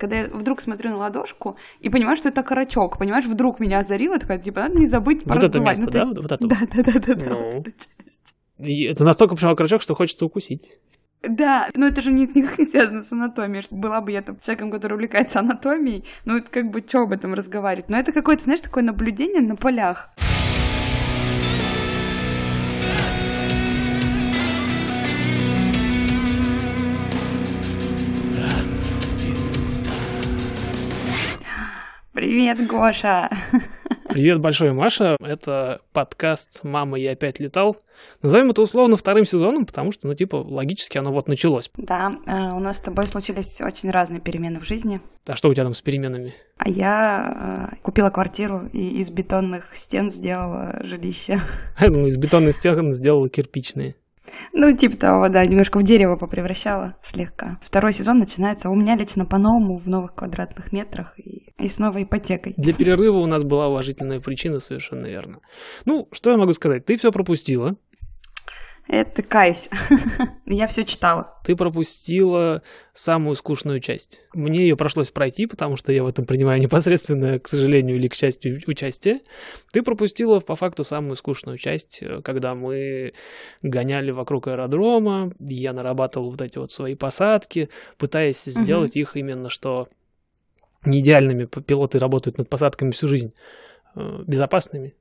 Когда я вдруг смотрю на ладошку и понимаю, что это карачок, понимаешь, вдруг меня озарило, такая, типа, надо не забыть Вот это место, Ну, ты- да? Вот, вот это. Да, да, да, да, да, вот эта часть. И это настолько почему карачок, что хочется укусить. Да, но это же ни- никак не связано с анатомией. Была бы я там человеком, который увлекается анатомией, ну это как бы что об этом разговаривать? Но это какое-то, знаешь, такое наблюдение на полях. Привет, Гоша! Привет, большой Маша. Это подкаст «Мама, я опять летал». Назовем это условно вторым сезоном, потому что, ну, типа, логически оно вот началось. Да, э, у нас с тобой случились очень разные перемены в жизни. А что у тебя там с переменами? А я э, купила квартиру и из бетонных стен сделала жилище. Ну, из бетонных стен сделала кирпичные. Ну, типа того, да, немножко в дерево попревращала слегка. Второй сезон начинается у меня лично по-новому, в новых квадратных метрах и, и с новой ипотекой. Для перерыва у нас была уважительная причина, совершенно верно. Ну, что я могу сказать? Ты все пропустила. Это каюсь. Я все читала. Ты пропустила самую скучную часть. Мне ее пришлось пройти, потому что я в этом принимаю непосредственно, к сожалению или к счастью, участие. Ты пропустила по факту самую скучную часть, э, когда мы гоняли вокруг аэродрома, я нарабатывал вот эти вот свои посадки, пытаясь сделать их именно что не идеальными, пилоты работают над посадками всю жизнь, э, безопасными.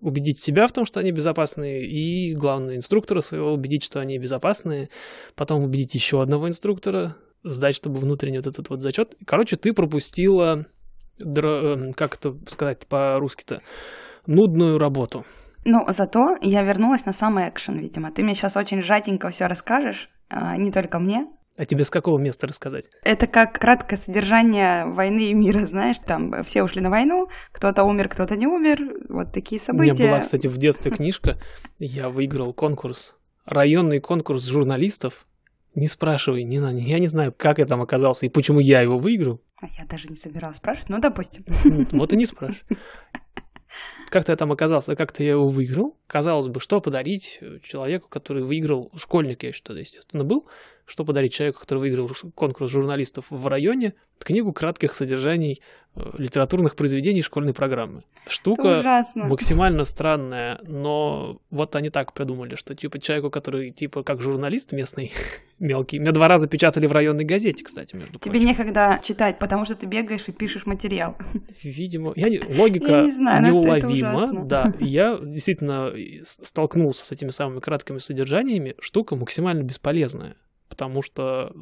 Убедить себя в том, что они безопасные, и, главное, инструктора своего убедить, что они безопасные, потом убедить еще одного инструктора, сдать, чтобы внутренний вот этот вот зачет. Короче, ты пропустила, дра- э, как это сказать по-русски-то, нудную работу. Ну, зато я вернулась на самый экшен, видимо. Ты мне сейчас очень сжатенько все расскажешь, а, не только мне. А тебе с какого места рассказать? Это как краткое содержание войны и мира, знаешь, там все ушли на войну, кто-то умер, кто-то не умер, вот такие У меня события. была, кстати, в детстве книжка, я выиграл конкурс, районный конкурс журналистов. Не спрашивай, не, я не знаю, как я там оказался и почему я его выиграл. А Я даже не собиралась спрашивать, ну, допустим. Вот и не спрашивай. Как-то я там оказался, как-то я его выиграл. Казалось бы, что подарить человеку, который выиграл, школьник я тогда, естественно, был, что подарить человеку, который выиграл конкурс журналистов в районе, книгу кратких содержаний э, литературных произведений школьной программы. Штука максимально странная, но вот они так придумали, что типа человеку, который типа как журналист местный, мелкий, меня два раза печатали в районной газете, кстати, между Тебе прочим. некогда читать, потому что ты бегаешь и пишешь материал. Видимо, я не, логика Я не знаю, неуловима, да. Я действительно с- столкнулся с этими самыми краткими содержаниями. Штука максимально бесполезная, потому что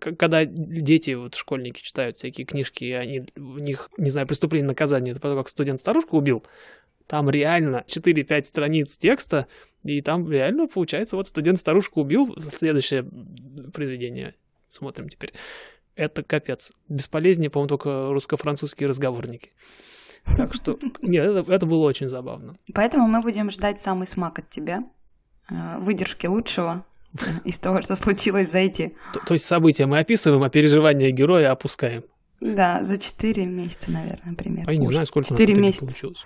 к- когда дети, вот школьники читают всякие книжки, и они, у них, не знаю, преступление, наказание, это потом как студент старушку убил, там реально 4-5 страниц текста, и там реально получается, вот студент старушку убил, следующее произведение смотрим теперь. Это капец. Бесполезнее, по-моему, только русско-французские разговорники. Так что, нет, это, это было очень забавно. Поэтому мы будем ждать самый смак от тебя, э, выдержки лучшего э, из того, что случилось за эти, То, то есть события мы описываем, а переживания героя опускаем. да, за 4 месяца, наверное, примерно. А я не Ужас. знаю, сколько у нас в Четыре итоге месяца. получилось.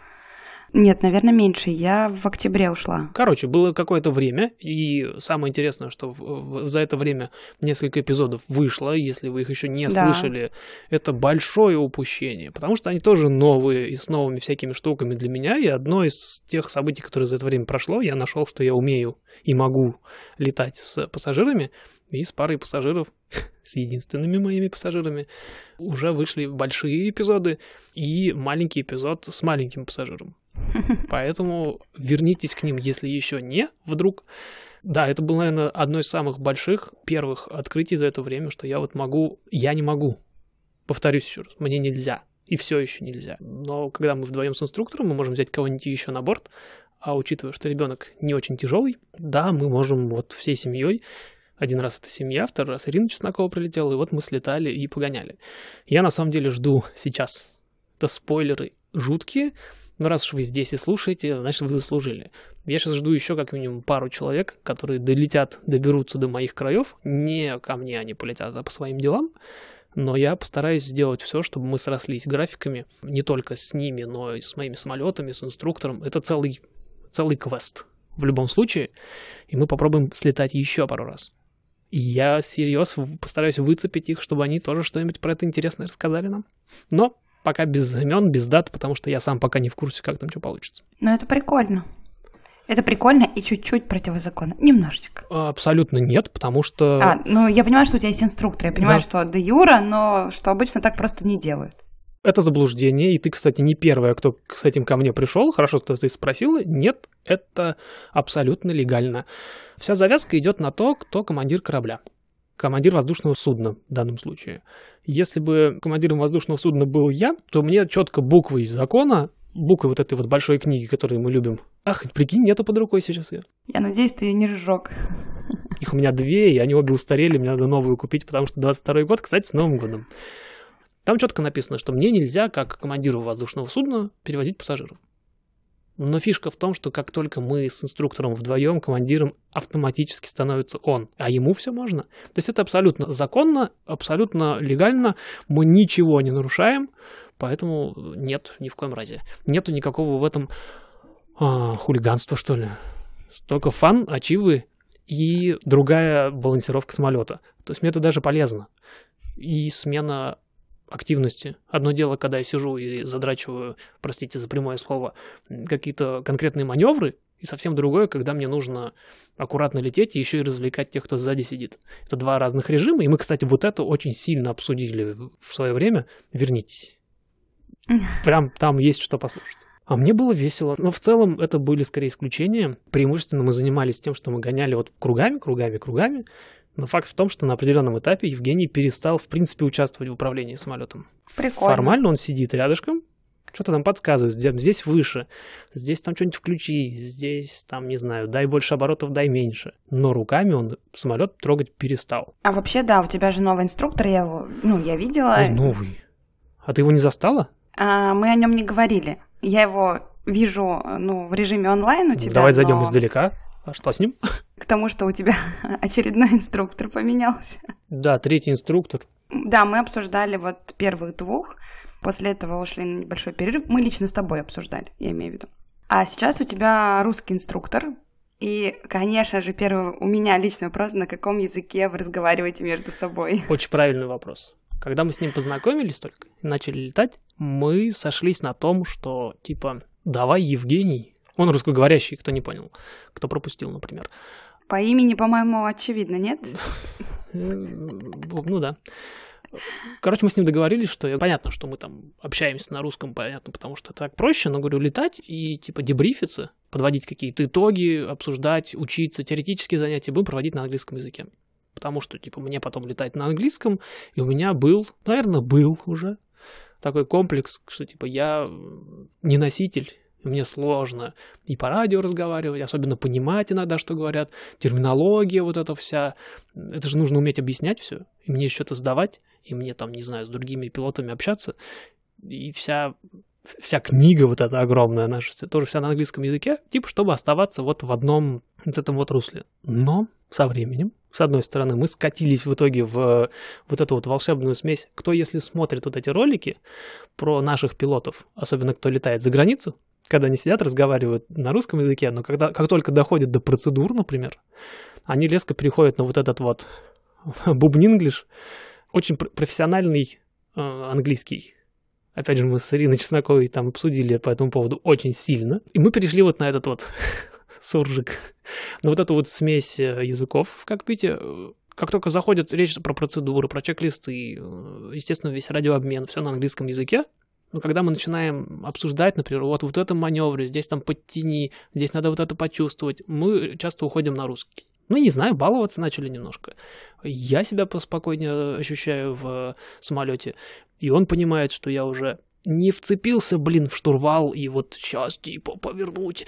Нет, наверное, меньше. Я в октябре ушла. Короче, было какое-то время, и самое интересное, что в- в- за это время несколько эпизодов вышло, если вы их еще не Да. слышали, это большое упущение, потому что они тоже новые и с новыми всякими штуками для меня, и одно из тех событий, которые за это время прошло, я нашел, что я умею и могу летать с пассажирами, и с парой пассажиров, с единственными моими пассажирами, уже вышли большие эпизоды и маленький эпизод с маленьким пассажиром. Поэтому вернитесь к ним, если еще не, вдруг. Да, это было, наверное, одно из самых больших первых открытий за это время, что я вот могу, я не могу. Повторюсь еще раз, мне нельзя. И все еще нельзя. Но когда мы вдвоем с инструктором, мы можем взять кого-нибудь еще на борт, а учитывая, что ребенок не очень тяжелый, да, мы можем вот всей семьей один раз это семья, второй раз Ирина Чеснокова прилетела, и вот мы слетали и погоняли. Я на самом деле жду сейчас. Это спойлеры жуткие, но раз уж вы здесь и слушаете, значит, вы заслужили. Я сейчас жду еще как минимум пару человек, которые долетят, доберутся до моих краев. Не ко мне они полетят, а по своим делам. Но я постараюсь сделать все, чтобы мы срослись графиками. Не только с ними, но и с моими самолетами, с инструктором. Это целый, целый квест в любом случае. И мы попробуем слетать еще пару раз. И я серьез постараюсь выцепить их, чтобы они тоже что-нибудь про это интересное рассказали нам. Но пока без имен, без дат, потому что я сам пока не в курсе, как там что получится. Ну, это прикольно. Это прикольно и чуть-чуть противозаконно. Немножечко. Абсолютно нет, потому что... А, ну я понимаю, что у тебя есть инструктор, я понимаю, да. что де юра, но что обычно так просто не делают. Это заблуждение, и ты, кстати, не первая, кто с этим ко мне пришел. Хорошо, что ты спросила. Нет, это абсолютно легально. Вся завязка идет на то, кто командир корабля. Командир воздушного судна в данном случае. Если бы командиром воздушного судна был я, то мне четко буквы из закона буквы вот этой вот большой книги, которую мы любим. Ах, прикинь, нету под рукой сейчас ее. Я надеюсь, ты ее не сжег. Их у меня две, и они обе устарели, мне надо новую купить, потому что 22 год, кстати, с Новым годом. Там четко написано, что мне нельзя, как командиру воздушного судна, перевозить пассажиров. Но фишка в том, что как только мы с инструктором вдвоем, командиром автоматически становится он, а ему все можно. То есть это абсолютно законно, абсолютно легально, мы ничего не нарушаем, поэтому нет, ни в коем разе. Нету никакого в этом а, хулиганства, что ли. Только фан, ачивы и другая балансировка самолета. То есть мне это даже полезно. И смена активности. Одно дело, когда я сижу и задрачиваю, простите за прямое слово, какие-то конкретные маневры, и совсем другое, когда мне нужно аккуратно лететь и еще и развлекать тех, кто сзади сидит. Это два разных режима, и мы, кстати, вот это очень сильно обсудили в свое время. Вернитесь. Прям там есть что послушать. А мне было весело. Но в целом это были скорее исключения. Преимущественно мы занимались тем, что мы гоняли вот кругами, кругами, кругами. Но факт в том, что на определенном этапе Евгений перестал, в принципе, участвовать в управлении самолетом. Прикольно. Формально он сидит рядышком, что-то там подсказывает, здесь выше, здесь там что-нибудь включи, здесь там, не знаю, дай больше оборотов, дай меньше. Но руками он самолет трогать перестал. А вообще, да, у тебя же новый инструктор, я его, ну, я видела. Ой, новый. А ты его не застала? А, мы о нем не говорили. Я его вижу, ну, в режиме онлайн у тебя. Давай зайдем но... издалека. А что с ним? К тому, что у тебя очередной инструктор поменялся. Да, третий инструктор. Да, мы обсуждали вот первых двух. После этого ушли на небольшой перерыв. Мы лично с тобой обсуждали, я имею в виду. А сейчас у тебя русский инструктор. И, конечно же, первый у меня личный вопрос, на каком языке вы разговариваете между собой? Очень правильный вопрос. Когда мы с ним познакомились только и начали летать, мы сошлись на том, что, типа, давай, Евгений, он русскоговорящий, кто не понял, кто пропустил, например. По имени, по-моему, очевидно, нет? Ну да. Короче, мы с ним договорились, что понятно, что мы там общаемся на русском, понятно, потому что так проще, но говорю, летать и типа дебрифиться, подводить какие-то итоги, обсуждать, учиться, теоретические занятия будем проводить на английском языке. Потому что, типа, мне потом летать на английском, и у меня был, наверное, был уже такой комплекс, что, типа, я не носитель, мне сложно и по радио разговаривать, особенно понимать иногда, что говорят, терминология вот эта вся. Это же нужно уметь объяснять все, и мне еще это сдавать, и мне там, не знаю, с другими пилотами общаться. И вся, вся книга вот эта огромная наша, тоже вся на английском языке, типа, чтобы оставаться вот в одном вот этом вот русле. Но со временем, с одной стороны, мы скатились в итоге в вот эту вот волшебную смесь. Кто, если смотрит вот эти ролики про наших пилотов, особенно кто летает за границу, когда они сидят, разговаривают на русском языке, но когда, как только доходят до процедур, например, они резко переходят на вот этот вот бубнинглиш, очень профессиональный э, английский. Опять же, мы с Ириной Чесноковой там обсудили по этому поводу очень сильно. И мы перешли вот на этот вот суржик, на вот эту вот смесь э, языков в кокпите. Как только заходит речь про процедуры, про чек-листы, э, естественно, весь радиообмен, все на английском языке, но когда мы начинаем обсуждать, например, вот, вот в этом маневре, здесь там подтяни, здесь надо вот это почувствовать, мы часто уходим на русский. Ну, не знаю, баловаться начали немножко. Я себя поспокойнее ощущаю в самолете, и он понимает, что я уже не вцепился, блин, в штурвал и вот сейчас, типа, повернуть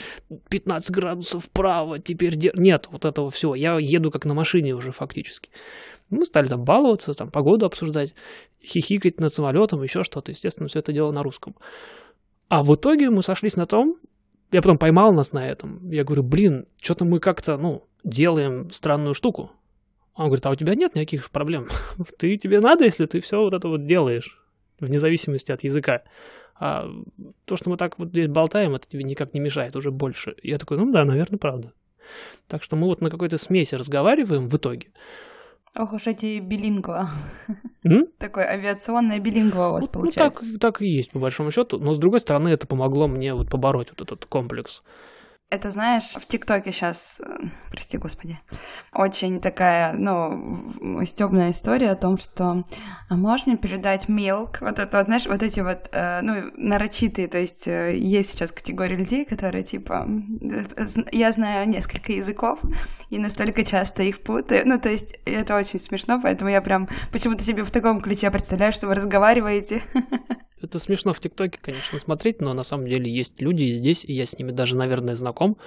15 градусов вправо, теперь... Де... Нет, вот этого всего. Я еду как на машине уже фактически. Мы стали там баловаться, там погоду обсуждать, хихикать над самолетом, еще что-то. Естественно, все это дело на русском. А в итоге мы сошлись на том, я потом поймал нас на этом. Я говорю, блин, что-то мы как-то, ну, делаем странную штуку. Он говорит, а у тебя нет никаких проблем. ты тебе надо, если ты все вот это вот делаешь, вне зависимости от языка. А то, что мы так вот здесь болтаем, это тебе никак не мешает уже больше. Я такой, ну да, наверное, правда. Так что мы вот на какой-то смеси разговариваем в итоге. Ох уж эти билингва. М? Такое авиационное билингва у вас Ну, ну, получается. так, так и есть, по большому счету. Но, с другой стороны, это помогло мне вот побороть вот этот комплекс. Это, знаешь, в ТикТоке сейчас, прости господи, очень такая, ну, стебная история о том, что а можешь мне передать milk? Вот это вот, знаешь, вот эти вот, э, ну, нарочитые, то есть э, есть сейчас категория людей, которые, типа, э, я знаю несколько языков, и настолько часто их путаю. Ну, то есть это очень смешно, поэтому я прям почему-то себе в таком ключе представляю, что вы разговариваете. Это смешно в ТикТоке, конечно, смотреть, но на самом деле есть люди здесь, и я с ними даже, наверное, знаком.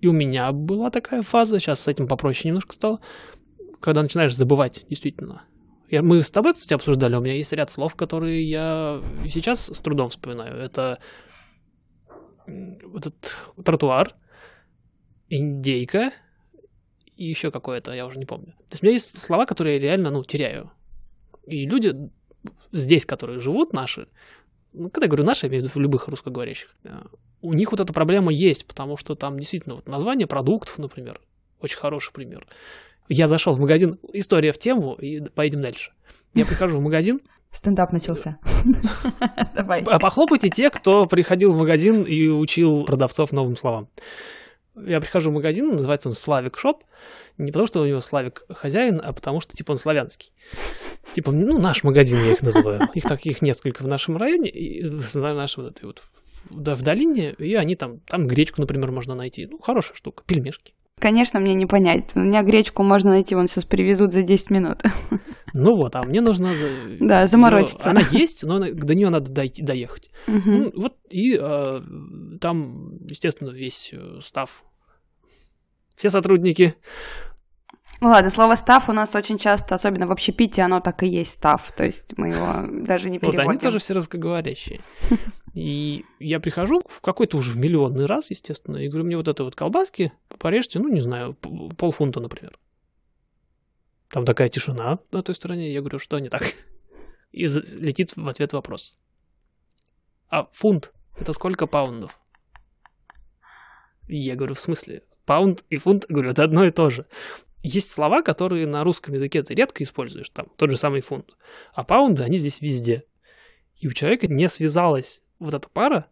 И у меня была такая фаза, сейчас с этим попроще немножко стало, когда начинаешь забывать, действительно. Я, мы с тобой, кстати, обсуждали, у меня есть ряд слов, которые я и сейчас с трудом вспоминаю. Это этот тротуар, индейка и еще какое-то, я уже не помню. То есть у меня есть слова, которые я реально, ну, теряю. И люди здесь, которые живут, наши, ну, когда я говорю наши, я имею в виду любых русскоговорящих, э, у них вот эта проблема есть, потому что там действительно вот название продуктов, например, очень хороший пример. Я зашел в магазин, история в тему, и поедем дальше. Я прихожу в магазин, Стендап начался. Давай. а похлопайте те, кто приходил в магазин и учил продавцов новым словам. Я прихожу в магазин, называется он Slavic Shop. Не потому, что у него Славик хозяин, а потому что, типа, он славянский. Типа, ну, наш магазин я их называю. Их таких несколько в нашем районе, и в нашей вот этой вот да, в долине, и они там, там гречку, например, можно найти. Ну, хорошая штука, пельмешки. Конечно, мне не понять. У меня гречку можно найти, вон сейчас привезут за 10 минут. Ну вот, а мне нужно... за- Да, заморочиться. Она есть, но до нее надо дойти, доехать. Мгм. Ну, вот и э, там, естественно, весь э, став, все сотрудники. Ну ладно, слово «став» у нас очень часто, особенно в общепите, оно так и есть «став». То есть мы его даже не Вот переводим. они тоже все русскоговорящие. И я прихожу в какой-то уже в миллионный раз, естественно, и говорю, мне вот это вот колбаски порежьте, ну, не знаю, полфунта, например. Там такая тишина на той стороне, я говорю, что не так? И летит в ответ вопрос. А фунт – это сколько паундов? И я говорю, в смысле? Паунд и фунт, говорю, это одно и то же. Есть слова, которые на русском языке ты редко используешь, там, тот же самый фунт. А паунды, они здесь везде. И у человека не связалась вот эта пара,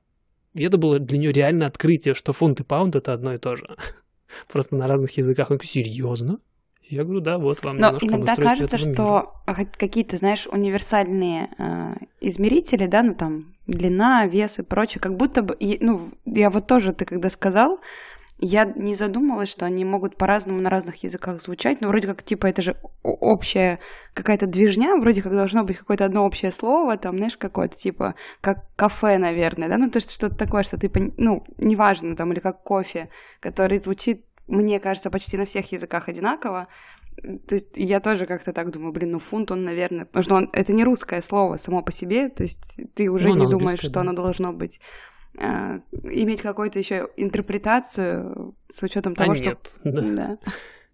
и это было для нее реальное открытие, что фунт и паунд это одно и то же. Просто на разных языках. Он говорит, серьезно? Я говорю, да, вот вам Но иногда кажется, что какие-то, знаешь, универсальные э, измерители, да, ну там длина, вес и прочее, как будто бы, ну, я вот тоже, ты когда сказал, я не задумалась, что они могут по-разному на разных языках звучать, но вроде как, типа, это же общая какая-то движня, вроде как должно быть какое-то одно общее слово, там, знаешь, какое-то, типа, как кафе, наверное, да, ну, то есть что-то такое, что ты, ну, неважно, там, или как кофе, который звучит, мне кажется, почти на всех языках одинаково, то есть я тоже как-то так думаю, блин, ну фунт он, наверное, потому что он, это не русское слово само по себе, то есть ты уже Ну, не думаешь, что да. оно должно быть э, иметь какую-то еще интерпретацию с учетом А того, что нет, да. да.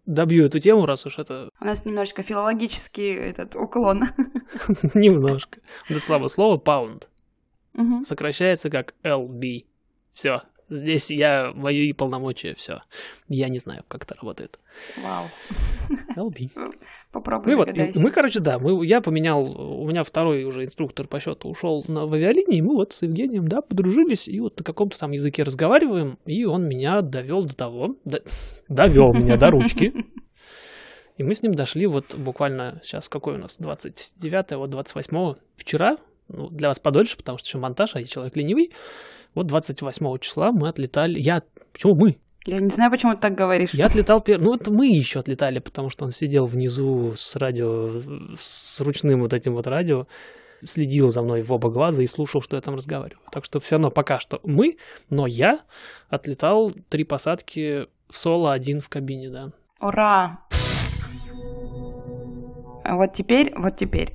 Добью эту тему, раз уж это у нас немножечко филологический этот уклон. немножко. Это слабое слово паунд Мгм. сокращается как LB. Все. Здесь я, мои полномочия, все. Я не знаю, как это работает. Вау. LB. Попробуй Ну и вот, и мы, короче, да, мы, я поменял, у меня второй уже инструктор по счету ушел на, в авиалинии, и мы вот с Евгением, да, подружились, и вот на каком-то там языке разговариваем, и он меня довел до того, до- довел меня до ручки, и мы с ним дошли вот буквально сейчас, какой у нас, 29 вот 28 вчера, ну, для вас подольше, потому что еще монтаж, а я человек ленивый, вот 28 числа мы отлетали, я, почему мы? Я не знаю, почему ты так говоришь. Я отлетал первый. Ну, это мы еще отлетали, потому что он сидел внизу с радио, с ручным вот этим вот радио, следил за мной в оба глаза и слушал, что я там разговариваю. Так что все равно пока что мы, но я отлетал три посадки в соло, один в кабине, да. Ура! А Вот теперь, вот теперь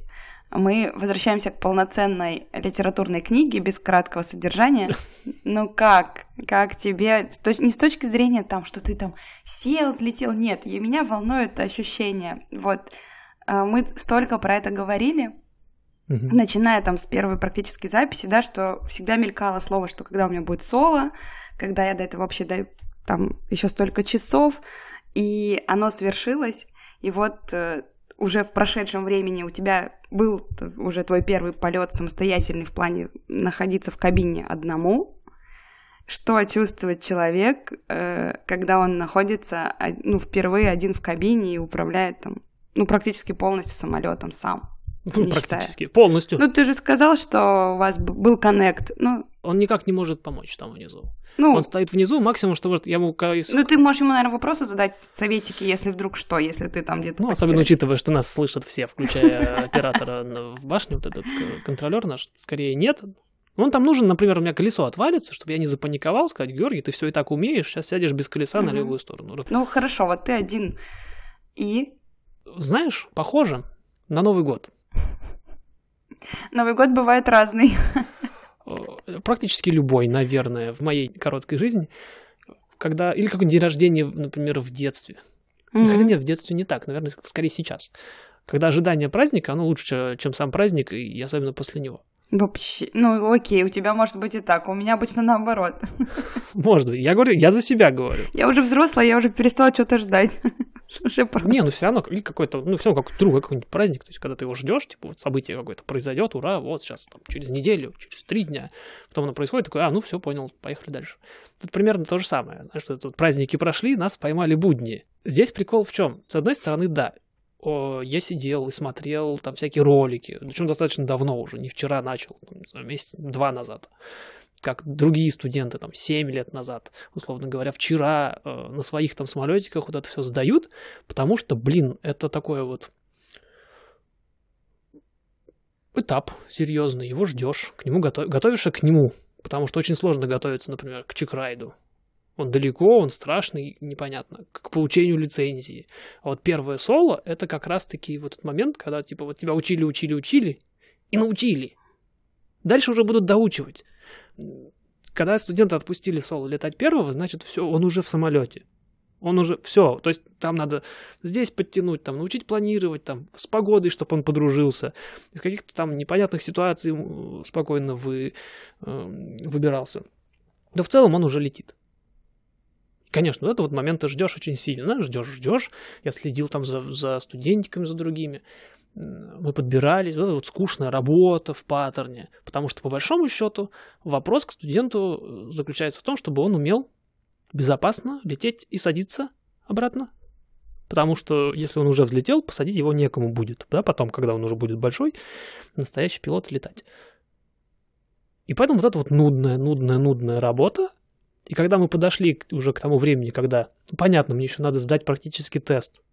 мы возвращаемся к полноценной литературной книге без краткого содержания. Ну как? Как тебе? Не с точки зрения там, что ты там сел, взлетел. Нет, и меня волнует ощущение. Вот а, мы столько про это говорили, Мгм. начиная там с первой практической записи, да, что всегда мелькало слово, что когда у меня будет соло, когда я до этого вообще даю там еще столько часов, и оно свершилось. и вот э, уже в прошедшем времени у тебя был уже твой первый полет самостоятельный в плане находиться в кабине одному, что чувствует человек, э, когда он находится ну, впервые один в кабине и управляет там, ну, практически полностью самолетом сам. Ну, практически, считая. полностью. Ну, ты же сказал, что у вас был коннект. Ну, он никак не может помочь там внизу. Ну, он стоит внизу, максимум, что может, я ему... Ну, ты можешь ему, наверное, вопросы задать, советики, если вдруг что, если ты там где-то... Ну, особенно учитывая, что нас слышат все, включая оператора в башне, вот этот контролер наш, скорее нет. Он там нужен, например, у меня колесо отвалится, чтобы я не запаниковал, сказать, Георгий, ты все и так умеешь, сейчас сядешь без колеса на левую сторону. Ну, хорошо, вот ты один. И? Знаешь, похоже на Новый год. Новый год бывает разный. Практически любой, наверное, в моей короткой жизни. Когда... Или какой день рождения, например, в детстве. Mm-hmm. Хотя нет, в детстве не так, наверное, скорее сейчас. Когда ожидание праздника, оно лучше, чем сам праздник, и особенно после него. Вообще, ну окей, у тебя может быть и так, у меня обычно наоборот. Может быть, я говорю, я за себя говорю. Я уже взрослая, я уже перестала что-то ждать. Не, ну все равно, или какой-то, ну все равно как другой какой-нибудь праздник, то есть когда ты его ждешь, типа вот событие какое-то произойдет, ура, вот сейчас там через неделю, через три дня, потом оно происходит, такой, а, ну все, понял, поехали дальше. Тут примерно то же самое, знаешь, что тут праздники прошли, нас поймали будни. Здесь прикол в чем? С одной стороны, да, я сидел и смотрел там всякие ролики, причем достаточно давно уже, не вчера начал, месяц два назад, как другие студенты там 7 лет назад, условно говоря, вчера э, на своих там самолетиках вот это все сдают, потому что, блин, это такое вот этап серьезный, его ждешь, к нему готов... готовишься к нему, потому что очень сложно готовиться, например, к чекрайду, он далеко, он страшный, непонятно, к получению лицензии. А вот первое соло — это как раз-таки вот этот момент, когда типа вот тебя учили, учили, учили и научили. Дальше уже будут доучивать. Когда студенты отпустили соло летать первого, значит, все, он уже в самолете. Он уже все, то есть там надо здесь подтянуть, там научить планировать, там с погодой, чтобы он подружился, из каких-то там непонятных ситуаций спокойно вы, э, выбирался. Да в целом он уже летит. Конечно, вот это вот момент ты ждешь очень сильно, ждешь, ждешь. Я следил там за, за студентиками, за другими. Мы подбирались, вот это вот скучная работа в паттерне. Потому что, по большому счету, вопрос к студенту э, заключается в том, чтобы он умел безопасно лететь и садиться обратно. Потому что если он уже взлетел, посадить его некому будет. Да, потом, когда он уже будет большой, настоящий пилот летать. И поэтому вот эта вот нудная, нудная, нудная работа, и когда мы подошли уже к тому времени, когда, ну, понятно, мне еще надо сдать практический тест,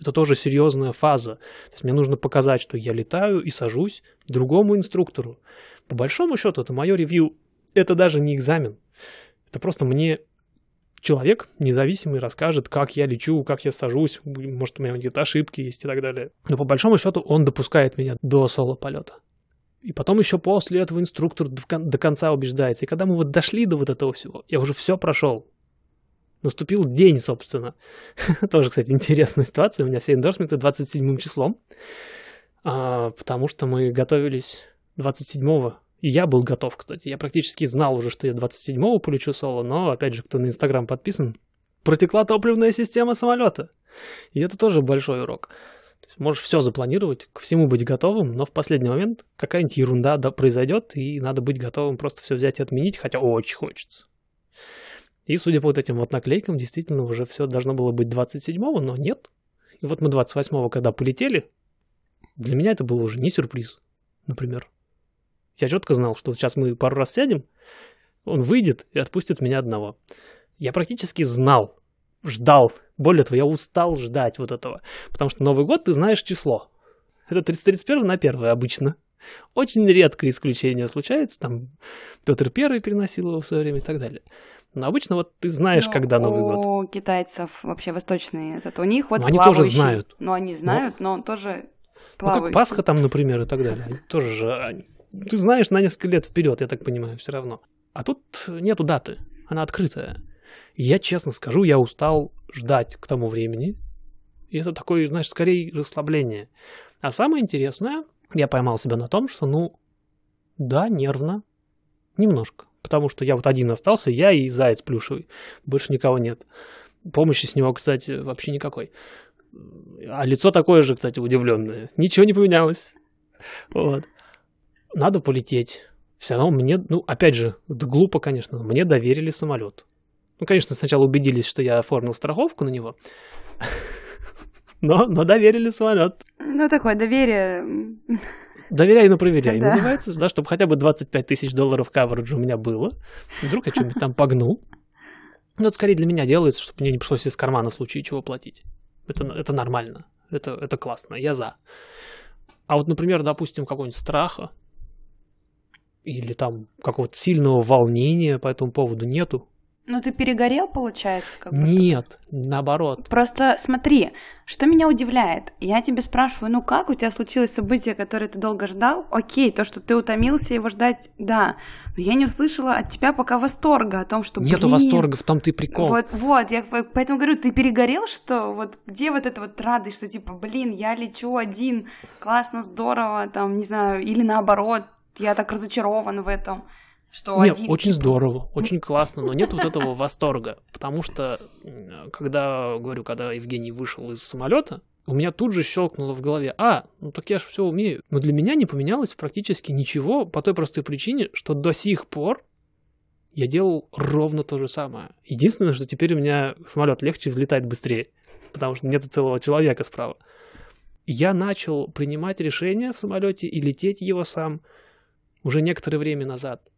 это тоже серьезная фаза. То есть мне нужно показать, что я летаю и сажусь другому инструктору. По большому счету, это мое ревью. Это даже не экзамен. Это просто мне человек независимый расскажет, как я лечу, как я сажусь, может, у меня где-то ошибки есть и так далее. Но по большому счету он допускает меня до соло-полета. И потом еще после этого инструктор до конца убеждается. И когда мы вот дошли до вот этого всего, я уже все прошел. Наступил день, собственно. Тоже, кстати, интересная ситуация. У меня все эндорсменты 27 числом. А, потому что мы готовились 27-го. И я был готов, кстати. Я практически знал уже, что я 27-го полечу соло, но, опять же, кто на Инстаграм подписан, протекла топливная система самолета. И это тоже большой урок. То есть можешь все запланировать, к всему быть готовым, но в последний момент какая-нибудь ерунда да, произойдет, и надо быть готовым просто все взять и отменить, хотя очень хочется. И судя по вот этим вот наклейкам, действительно уже все должно было быть 27-го, но нет. И вот мы 28-го, когда полетели, для меня это было уже не сюрприз, например. Я четко знал, что сейчас мы пару раз сядем, он выйдет и отпустит меня одного. Я практически знал, ждал. Более того, я устал ждать вот этого. Потому что Новый год, ты знаешь число. Это 31 на 1 обычно. Очень редко исключения случаются. Там Петр Первый переносил его в свое время и так далее. Но обычно вот ты знаешь, Но когда Новый год. У китайцев вообще восточные этот, у них вот но они тоже знают. Ну, они знают, но, но тоже плавающий. Ну, как Пасха там, например, и так далее. Тоже же... Ты знаешь на несколько лет вперед, я так понимаю, все равно. А тут нету даты, она открытая. Я честно скажу, я устал ждать к тому времени. И это такое, знаешь, скорее расслабление. А самое интересное, я поймал себя на том, что, ну, да, нервно. Немножко. Потому что я вот один остался, я и заяц плюшевый. Больше никого нет. Помощи с него, кстати, вообще никакой. А лицо такое же, кстати, удивленное. Ничего не поменялось. Вот. Надо полететь. Все равно мне, ну, опять же, глупо, конечно, но мне доверили самолет. Ну, конечно, сначала убедились, что я оформил страховку на него. Но, но доверили самолет. Ну, такое доверие. Доверяй, но проверяй. Да. Называется, да, чтобы хотя бы 25 тысяч долларов кавериджа у меня было. Вдруг я что-нибудь там погнул. Ну, это скорее для меня делается, чтобы мне не пришлось из кармана в случае чего платить. Это, это нормально. Это, это классно. Я за. А вот, например, допустим, какого-нибудь страха или там какого-то сильного волнения по этому поводу нету, ну, ты перегорел, получается? Как Нет, наоборот. Просто смотри, что меня удивляет. Я тебе спрашиваю, ну как у тебя случилось событие, которое ты долго ждал? Окей, то, что ты утомился его ждать, да. Но я не услышала от тебя пока восторга о том, что, Нету блин, восторга, в том ты прикол. Вот, вот, я поэтому говорю, ты перегорел, что вот где вот эта вот радость, что типа, блин, я лечу один, классно, здорово, там, не знаю, или наоборот, я так разочарован в этом. Что Нет, один, очень здорово, очень классно, но нет вот этого восторга, потому что, когда, говорю, когда Евгений вышел из самолета, у меня тут же щелкнуло в голове, а, ну так я же все умею. Но для меня не поменялось практически ничего по той простой причине, что до сих пор я делал ровно то же самое. Единственное, что теперь у меня самолет легче взлетает быстрее, потому что нет целого человека справа. Я начал принимать решения в самолете и лететь его сам уже некоторое время назад.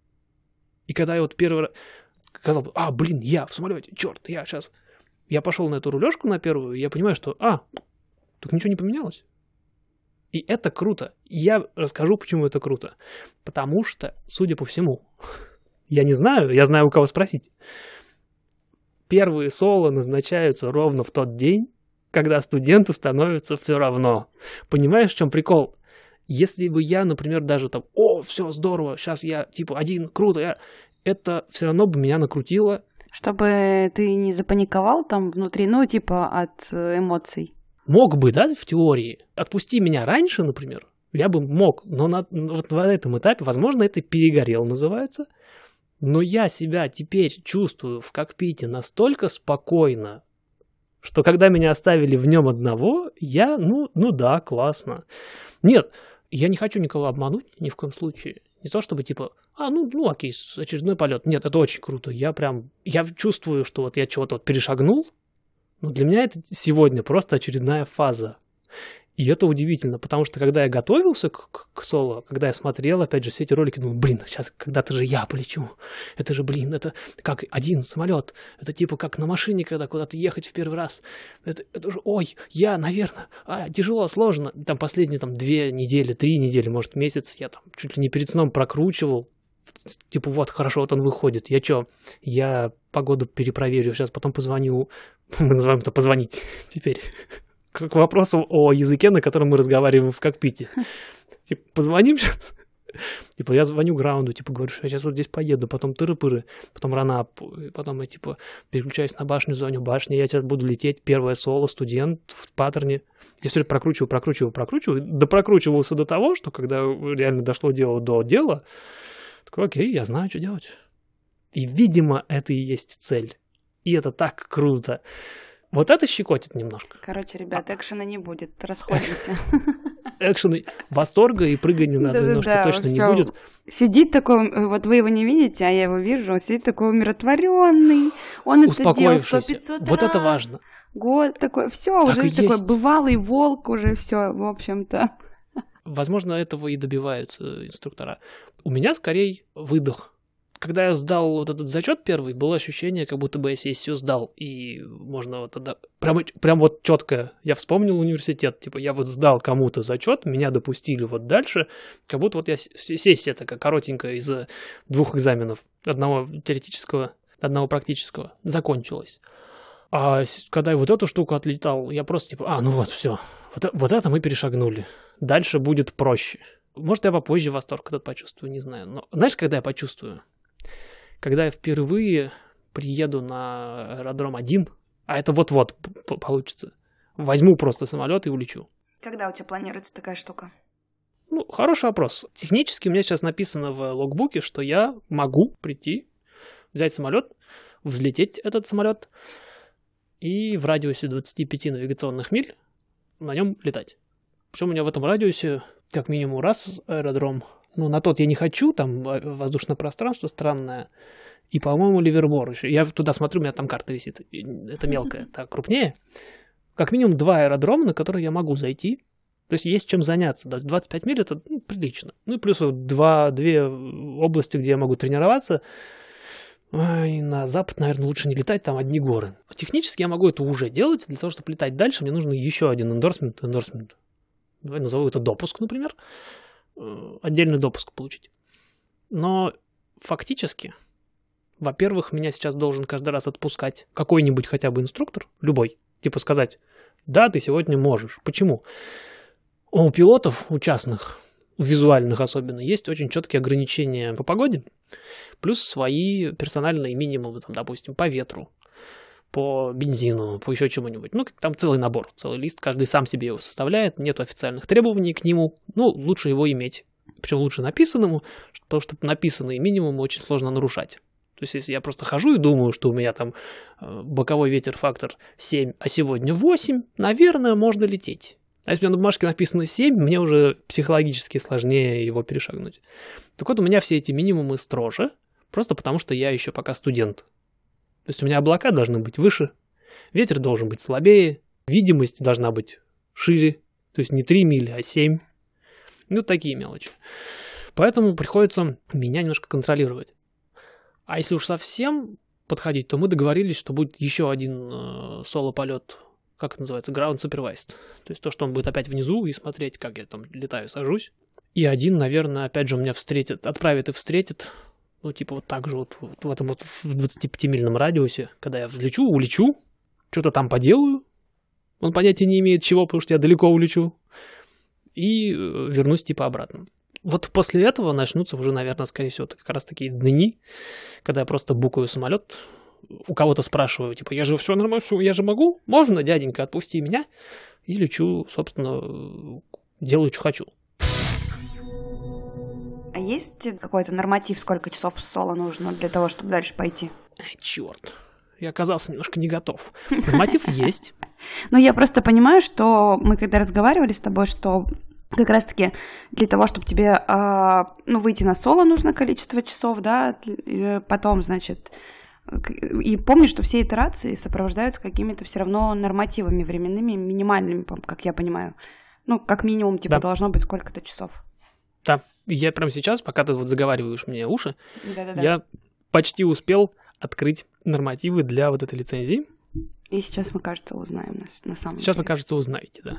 И когда я вот первый раз сказал, а, блин, я в самолете, черт, я сейчас... Я пошел на эту рулежку на первую, и я понимаю, что, а, так ничего не поменялось. И это круто. Я расскажу, почему это круто. Потому что, судя по всему, я не знаю, я знаю, у кого спросить. Первые соло назначаются ровно в тот день, когда студенту становится все равно. Понимаешь, в чем прикол? Если бы я, например, даже там, о, все здорово, сейчас я типа один, круто, я... это все равно бы меня накрутило. Чтобы ты не запаниковал там внутри, ну, типа от э, эмоций. Мог бы, да, в теории. Отпусти меня раньше, например, я бы мог, но на, вот на этом этапе, возможно, это перегорел называется, но я себя теперь чувствую в кокпите настолько спокойно, что когда меня оставили в нем одного, я, ну, ну да, классно. Нет, я не хочу никого обмануть ни в коем случае. Не то чтобы типа, а, ну, ну окей, очередной полет. Нет, это очень круто. Я прям, я чувствую, что вот я чего-то вот перешагнул. Но для меня это сегодня просто очередная фаза. И это удивительно, потому что когда я готовился к, к, к соло, когда я смотрел, опять же, все эти ролики, думаю, блин, сейчас когда-то же я полечу. Это же, блин, это как один самолет. Это типа как на машине, когда куда-то ехать в первый раз. Это, это же, ой, я, наверное, а, тяжело, сложно. Там последние там две недели, три недели, может, месяц я там чуть ли не перед сном прокручивал. Типа, вот, хорошо, вот он выходит. Я что, я погоду перепроверю, сейчас потом позвоню. Мы называем это позвонить теперь к вопросу о языке, на котором мы разговариваем в кокпите. Типа, позвоним сейчас? Типа, я звоню граунду, типа, говорю, что я сейчас вот здесь поеду, потом тыры-пыры, потом рана, потом я, типа, переключаюсь на башню, звоню башне, я сейчас буду лететь, первое соло, студент в паттерне. Я все время прокручиваю, прокручиваю, прокручиваю, да прокручивался до того, что когда реально дошло дело до дела, такой, окей, я знаю, что делать. И, видимо, это и есть цель. И это так круто. Вот это щекотит немножко. Короче, ребят, а... экшена не будет, расходимся. Экшена, восторга и прыгания на одной ножке точно не будет. Сидит такой, вот вы его не видите, а я его вижу, он сидит такой умиротворенный, он это делал сто пятьсот Вот это важно. Год такой, все, уже такой бывалый волк уже, все, в общем-то. Возможно, этого и добиваются инструктора. У меня скорее выдох когда я сдал вот этот зачет первый, было ощущение, как будто бы я сессию сдал. И можно вот тогда... Прям, прям вот четко я вспомнил университет. Типа я вот сдал кому-то зачет, меня допустили вот дальше. Как будто вот я... Сессия такая коротенькая из двух экзаменов. Одного теоретического, одного практического. Закончилась. А когда я вот эту штуку отлетал, я просто типа, а, ну вот, все, вот, вот это мы перешагнули. Дальше будет проще. Может, я попозже восторг этот почувствую, не знаю. Но знаешь, когда я почувствую? Когда я впервые приеду на аэродром один, а это вот-вот получится, возьму просто самолет и улечу. Когда у тебя планируется такая штука? Ну, хороший вопрос. Технически у меня сейчас написано в логбуке, что я могу прийти, взять самолет, взлететь этот самолет и в радиусе 25 навигационных миль на нем летать. Причем у меня в этом радиусе как минимум раз аэродром. Ну, на тот я не хочу, там воздушное пространство странное. И, по-моему, Ливербор еще. Я туда смотрю, у меня там карта висит. Это мелкая, так крупнее. Как минимум два аэродрома, на которые я могу зайти. То есть есть чем заняться. 25 миль это ну, прилично. Ну и плюс два, две области, где я могу тренироваться. Ой, на запад, наверное, лучше не летать, там одни горы. Технически я могу это уже делать. Для того, чтобы летать дальше, мне нужно еще один эндорсмент. эндорсмент. Давай назову это допуск, например. Э, отдельный допуск получить. Но фактически, во-первых, меня сейчас должен каждый раз отпускать какой-нибудь хотя бы инструктор, любой. Типа сказать, да, ты сегодня можешь. Почему? У пилотов, у частных, визуальных особенно, есть очень четкие ограничения по погоде, плюс свои персональные минимумы, там, допустим, по ветру, по бензину, по еще чему-нибудь. Ну, там целый набор, целый лист, каждый сам себе его составляет, нет официальных требований к нему, ну, лучше его иметь. Причем лучше написанному, потому что написанные минимумы очень сложно нарушать. То есть, если я просто хожу и думаю, что у меня там э, боковой ветер фактор 7, а сегодня 8, наверное, можно лететь. А если у меня на бумажке написано 7, мне уже психологически сложнее его перешагнуть. Так вот, у меня все эти минимумы строже, просто потому что я еще пока студент. То есть у меня облака должны быть выше, ветер должен быть слабее, видимость должна быть шире, то есть не 3 мили, а 7. Ну, такие мелочи. Поэтому приходится меня немножко контролировать. А если уж совсем подходить, то мы договорились, что будет еще один э, соло-полет как это называется, ground supervised. То есть то, что он будет опять внизу и смотреть, как я там летаю, сажусь. И один, наверное, опять же, у меня встретит, отправит и встретит, ну, типа вот так же вот, вот в этом вот в 25-мильном радиусе, когда я взлечу, улечу, что-то там поделаю, он понятия не имеет чего, потому что я далеко улечу, и э, вернусь типа обратно. Вот после этого начнутся уже, наверное, скорее всего, как раз такие дни, когда я просто букаю самолет, у кого-то спрашиваю, типа, я же все нормально, все, я же могу, можно, дяденька, отпусти меня, и лечу, собственно, делаю, что хочу. А есть какой-то норматив, сколько часов соло нужно для того, чтобы дальше пойти? Черт, я оказался немножко не готов. Норматив есть. Ну, я просто понимаю, что мы когда разговаривали с тобой, что как раз-таки для того, чтобы тебе э, ну, выйти на соло, нужно количество часов, да, потом, значит, и помню, что все итерации сопровождаются какими-то все равно нормативами временными, минимальными, как я понимаю. Ну, как минимум, типа, да. должно быть сколько-то часов. Да, я прямо сейчас, пока ты вот заговариваешь мне уши, Да-да-да. я почти успел открыть нормативы для вот этой лицензии. И сейчас мы, кажется, узнаем на, на самом Сейчас деле. вы, кажется, узнаете, да.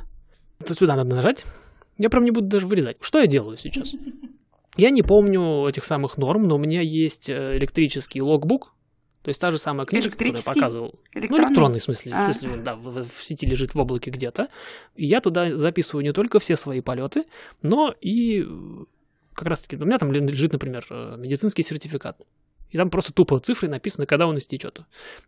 Это сюда надо нажать. Я прям не буду даже вырезать. Что я делаю сейчас? Я не помню этих самых норм, но у меня есть э, электрический логбук, то есть та же самая книжка, которую я показывал. Ну, электронный в смысле, а. смысле да, в, в сети лежит в облаке где-то. И я туда записываю не только все свои полеты, но и как раз-таки у меня там лежит, например, э, медицинский сертификат. И там просто тупо цифры написаны, когда он истечет.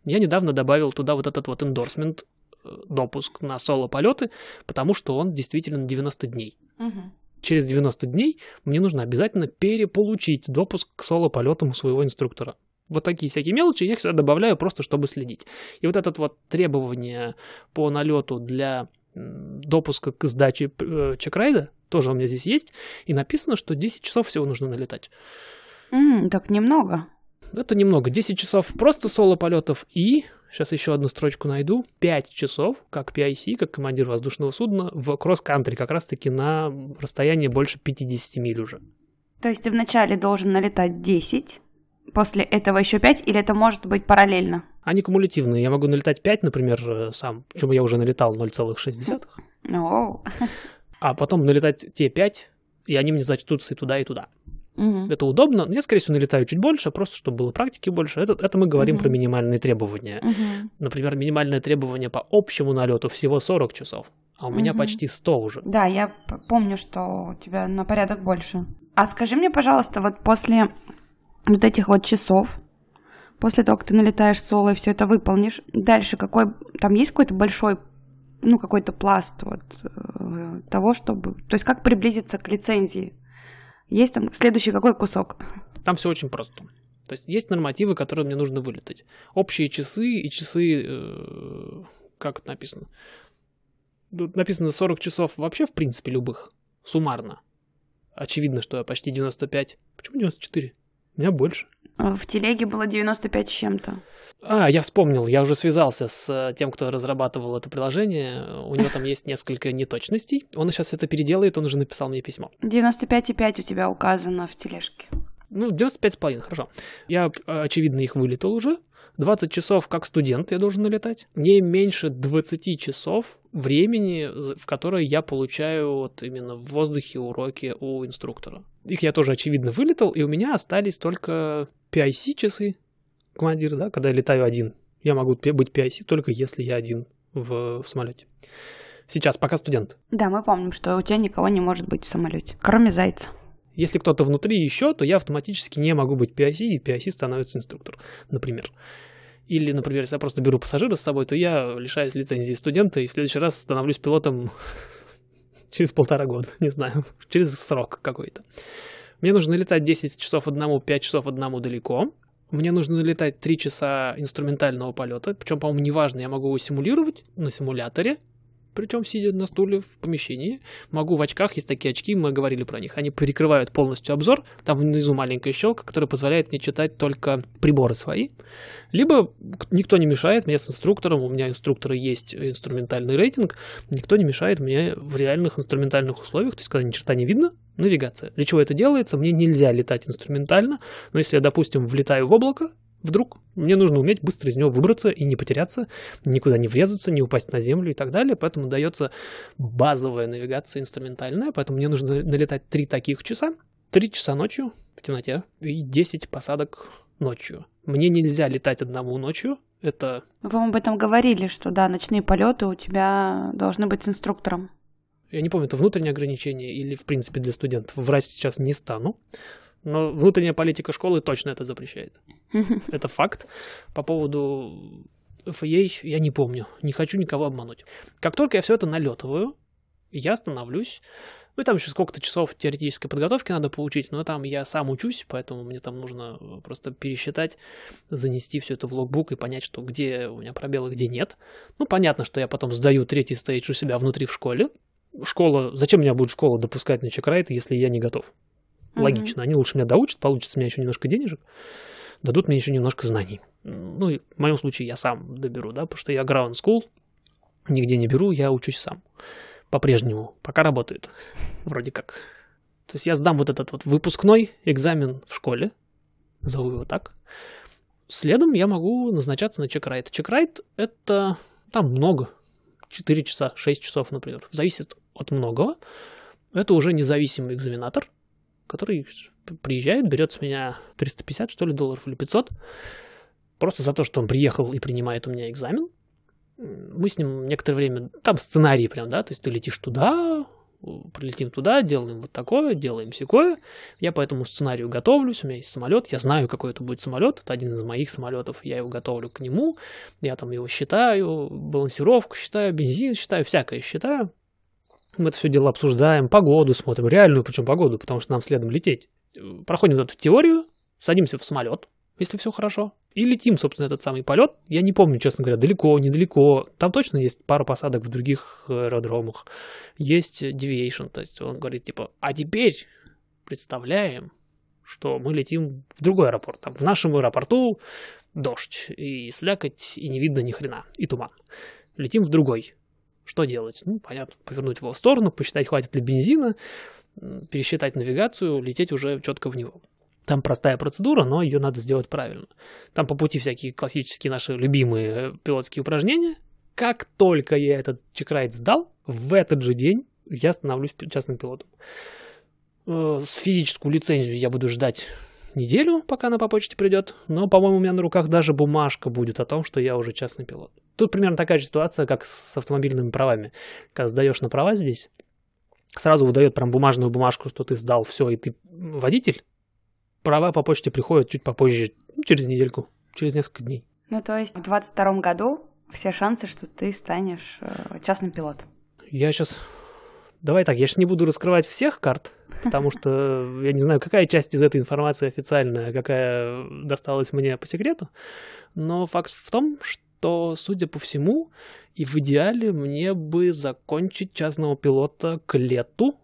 Я недавно добавил туда вот этот вот эндорсмент, э, допуск на соло-полеты, потому что он действительно на 90 дней. Угу. Через 90 дней мне нужно обязательно переполучить допуск к соло-полетам у своего инструктора. Вот такие всякие мелочи я их сюда добавляю просто, чтобы следить. И вот это вот требование по налету для допуска к сдаче э, чекрайда тоже у меня здесь есть. И написано, что 10 часов всего нужно налетать. Mm, так немного. Это немного. 10 часов просто соло полетов и, сейчас еще одну строчку найду, 5 часов, как PIC, как командир воздушного судна, в кросс-кантри, как раз-таки на расстоянии больше 50 миль уже. То есть ты вначале должен налетать 10, после этого еще 5, или это может быть параллельно? Они кумулятивные. Я могу налетать 5, например, э, сам. Причем я уже налетал 0,6. Oh. А потом налетать те 5, и они мне зачтутся и туда, и туда. Угу. Это удобно. Я, скорее всего, налетаю чуть больше, просто чтобы было практики больше. Это, это мы говорим угу. про минимальные требования. Угу. Например, минимальное требование по общему налету всего 40 часов, а у угу. меня почти 100 уже. Да, я помню, что у тебя на порядок больше. А скажи мне, пожалуйста, вот после вот этих вот часов, после того, как ты налетаешь соло и все это выполнишь, дальше какой, там есть какой-то большой, ну, какой-то пласт вот э, того, чтобы, то есть как приблизиться к лицензии? Есть там следующий какой кусок? Там все очень просто. То есть есть нормативы, которые мне нужно вылетать. Общие часы и часы, э, как это написано? Тут написано 40 часов вообще, в принципе, любых, суммарно. Очевидно, что я почти 95. Почему 94? У меня больше. В телеге было 95 с чем-то. А, я вспомнил, я уже связался с э, тем, кто разрабатывал это приложение. У него там есть несколько неточностей. Он сейчас это переделает, он уже написал мне письмо. 95,5 у тебя указано в тележке. Ну, 95,5, хорошо. Я, очевидно, их вылетел уже. 20 часов как студент я должен налетать. Не меньше 20 часов времени, в которое я получаю вот именно в воздухе уроки у инструктора. Их я тоже, очевидно, вылетел, и у меня остались только PIC часы, командир, да, когда я летаю один. Я могу быть PIC только если я один в, в самолете. Сейчас, пока студент. Да, мы помним, что у тебя никого не может быть в самолете, кроме зайца. Если кто-то внутри еще, то я автоматически не могу быть PIC, и PIC становится инструктор, например. Или, например, если я просто беру пассажира с собой, то я лишаюсь лицензии студента и в следующий раз становлюсь пилотом через полтора года, не знаю, через срок какой-то. Мне нужно летать 10 часов одному, 5 часов одному далеко. Мне нужно летать 3 часа инструментального полета. Причем, по-моему, неважно, я могу его симулировать на симуляторе причем сидя на стуле в помещении. Могу в очках, есть такие очки, мы говорили про них. Они перекрывают полностью обзор. Там внизу маленькая щелка, которая позволяет мне читать только приборы свои. Либо никто не мешает мне с инструктором, у меня инструкторы есть инструментальный рейтинг, никто не мешает мне в реальных инструментальных условиях, то есть когда ни черта не видно, навигация. Для чего это делается? Мне нельзя летать инструментально, но если я, допустим, влетаю в облако, Вдруг мне нужно уметь быстро из него выбраться и не потеряться, никуда не врезаться, не упасть на землю и так далее. Поэтому дается базовая навигация инструментальная. Поэтому мне нужно налетать три таких часа. Три часа ночью в темноте и 10 посадок ночью. Мне нельзя летать одному ночью. Это... Мы, по-моему, об этом говорили, что да, ночные полеты у тебя должны быть с инструктором. Я не помню, это внутреннее ограничение или, в принципе, для студентов. Врать сейчас не стану. Но внутренняя политика школы точно это запрещает. Это факт. По поводу FAA я не помню. Не хочу никого обмануть. Как только я все это налетываю, я становлюсь. Ну, и там еще сколько-то часов теоретической подготовки надо получить, но там я сам учусь, поэтому мне там нужно просто пересчитать, занести все это в логбук и понять, что где у меня пробелы, где нет. Ну, понятно, что я потом сдаю третий стейдж у себя внутри в школе. Школа, зачем меня будет школа допускать на чекрайт, если я не готов? Логично. Они лучше меня доучат, получится у меня еще немножко денежек, дадут мне еще немножко знаний. Ну, и в моем случае я сам доберу, да, потому что я ground school, нигде не беру, я учусь сам. По-прежнему, пока работает, вроде как. То есть я сдам вот этот вот выпускной экзамен в школе, назову его так. Следом я могу назначаться на чекрайт. Чекрайт — это там много, 4 часа, 6 часов, например, зависит от многого. Это уже независимый экзаменатор, который приезжает, берет с меня 350, что ли, долларов или 500, просто за то, что он приехал и принимает у меня экзамен. Мы с ним некоторое время, там сценарий прям, да, то есть ты летишь туда, прилетим туда, делаем вот такое, делаем секое. Я по этому сценарию готовлюсь, у меня есть самолет, я знаю, какой это будет самолет, это один из моих самолетов, я его готовлю к нему, я там его считаю, балансировку считаю, бензин считаю, всякое считаю. Мы это все дело обсуждаем, погоду смотрим, реальную причем погоду, потому что нам следом лететь. Проходим эту теорию, садимся в самолет, если все хорошо, и летим, собственно, этот самый полет. Я не помню, честно говоря, далеко, недалеко. Там точно есть пара посадок в других аэродромах. Есть deviation, то есть он говорит, типа, а теперь представляем, что мы летим в другой аэропорт. Там в нашем аэропорту дождь и слякоть, и не видно ни хрена, и туман. Летим в другой. Что делать? Ну, понятно, повернуть его в сторону, посчитать, хватит ли бензина, пересчитать навигацию, лететь уже четко в него. Там простая процедура, но ее надо сделать правильно. Там по пути всякие классические наши любимые э, пилотские упражнения. Как только я этот чекрайт сдал, в этот же день я становлюсь частным пилотом. Э, с физическую лицензию я буду ждать неделю, пока она по почте придет, но, по-моему, у меня на руках даже бумажка будет о том, что я уже частный пилот. Тут примерно такая же ситуация, как с автомобильными правами. Когда сдаешь на права здесь, сразу выдает прям бумажную бумажку, что ты сдал все, и ты водитель. Права по почте приходят чуть попозже, через недельку, через несколько дней. Ну, то есть в 22 году все шансы, что ты станешь э, частным пилотом. Я сейчас... Давай так, я сейчас не буду раскрывать всех карт, потому что я не знаю, какая часть из этой информации официальная, какая досталась мне по секрету, но факт в том, что то, судя по всему, и в идеале мне бы закончить частного пилота к лету.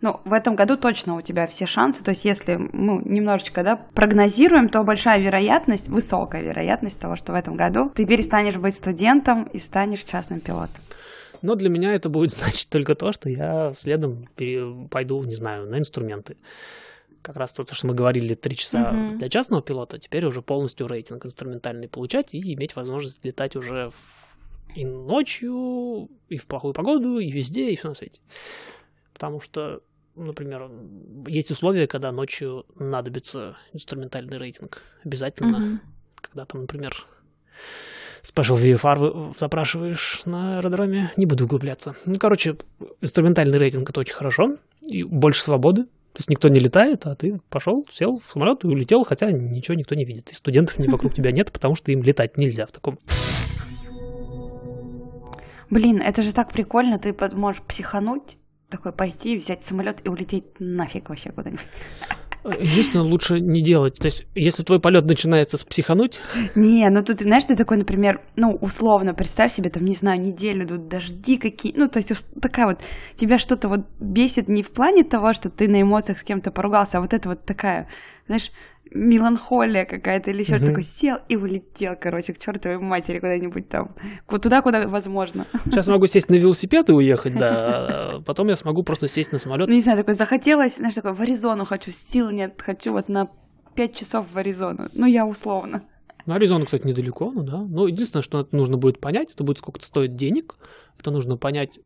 Ну, в этом году точно у тебя все шансы. То есть, если мы немножечко да, прогнозируем, то большая вероятность, высокая вероятность того, что в этом году ты перестанешь быть студентом и станешь частным пилотом. Но для меня это будет значить только то, что я следом пойду, не знаю, на инструменты как раз то, что мы говорили, три часа uh-huh. для частного пилота, теперь уже полностью рейтинг инструментальный получать и иметь возможность летать уже в... и ночью, и в плохую погоду, и везде, и все на свете. Потому что, например, есть условия, когда ночью надобится инструментальный рейтинг. Обязательно. Uh-huh. Когда там, например, Special VFR запрашиваешь на аэродроме, не буду углубляться. Ну, короче, инструментальный рейтинг это очень хорошо, и больше свободы, то есть никто не летает, а ты пошел, сел в самолет и улетел, хотя ничего никто не видит. И студентов вокруг тебя нет, потому что им летать нельзя в таком. Блин, это же так прикольно, ты можешь психануть, такой пойти, взять самолет и улететь нафиг вообще куда-нибудь. Единственное, лучше не делать. То есть, если твой полет начинается с психануть... Не, ну тут, знаешь, ты такой, например, ну, условно, представь себе, там, не знаю, неделю идут дожди какие... Ну, то есть, такая вот, тебя что-то вот бесит не в плане того, что ты на эмоциях с кем-то поругался, а вот это вот такая, знаешь, меланхолия какая-то или еще угу. такой сел и улетел, короче, к чертовой матери куда-нибудь там, туда, куда возможно. Сейчас могу сесть на велосипед и уехать, да, а потом я смогу просто сесть на самолет. Ну, не знаю, такой захотелось, знаешь, такой в Аризону хочу, сил нет, хочу вот на пять часов в Аризону, ну, я условно. Ну, Аризона, кстати, недалеко, ну да. Ну, единственное, что нужно будет понять, это будет сколько-то стоит денег, это нужно понять.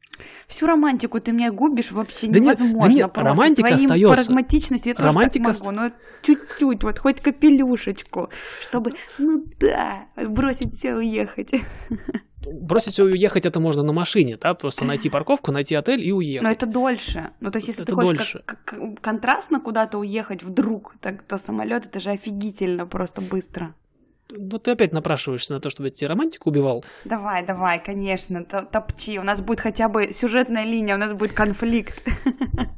Всю романтику ты мне губишь вообще да невозможно. Нет, да нет, просто романтика своим остается. прагматичностью я романтика... тоже так могу, но чуть-чуть, вот хоть капелюшечку, чтобы, ну да, бросить все уехать. Бросить все и уехать это можно на машине, да, просто найти парковку, найти отель и уехать. Но это дольше. Ну, то есть, если это ты хочешь дольше. Как, как, контрастно куда-то уехать вдруг, так, то самолет это же офигительно просто быстро. Вот ты опять напрашиваешься на то, чтобы я тебе романтику убивал. Давай, давай, конечно, топчи. У нас будет хотя бы сюжетная линия, у нас будет конфликт.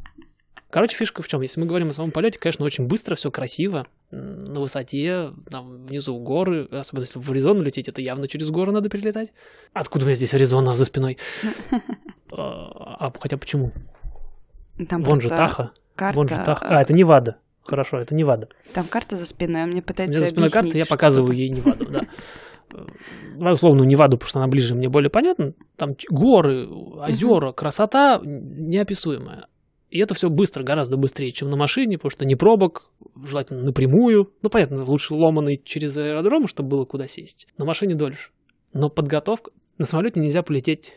Короче, фишка в чем? Если мы говорим о самом полете, конечно, очень быстро, все красиво, на высоте, там внизу горы, особенно если в Аризону лететь, это явно через горы надо перелетать. Откуда у меня здесь Аризона за спиной? А, а хотя почему? Там Вон же Таха. Вон же Таха. А, это Невада. Хорошо, это Невада. Там карта за спиной, он мне пытается У меня за спиной карта, я показываю ей Неваду, да. Ну, условно, Неваду, потому что она ближе, мне более понятно. Там горы, озера, красота неописуемая. И это все быстро, гораздо быстрее, чем на машине, потому что не пробок, желательно напрямую. Ну, понятно, лучше ломаный через аэродром, чтобы было куда сесть. На машине дольше. Но подготовка... На самолете нельзя полететь...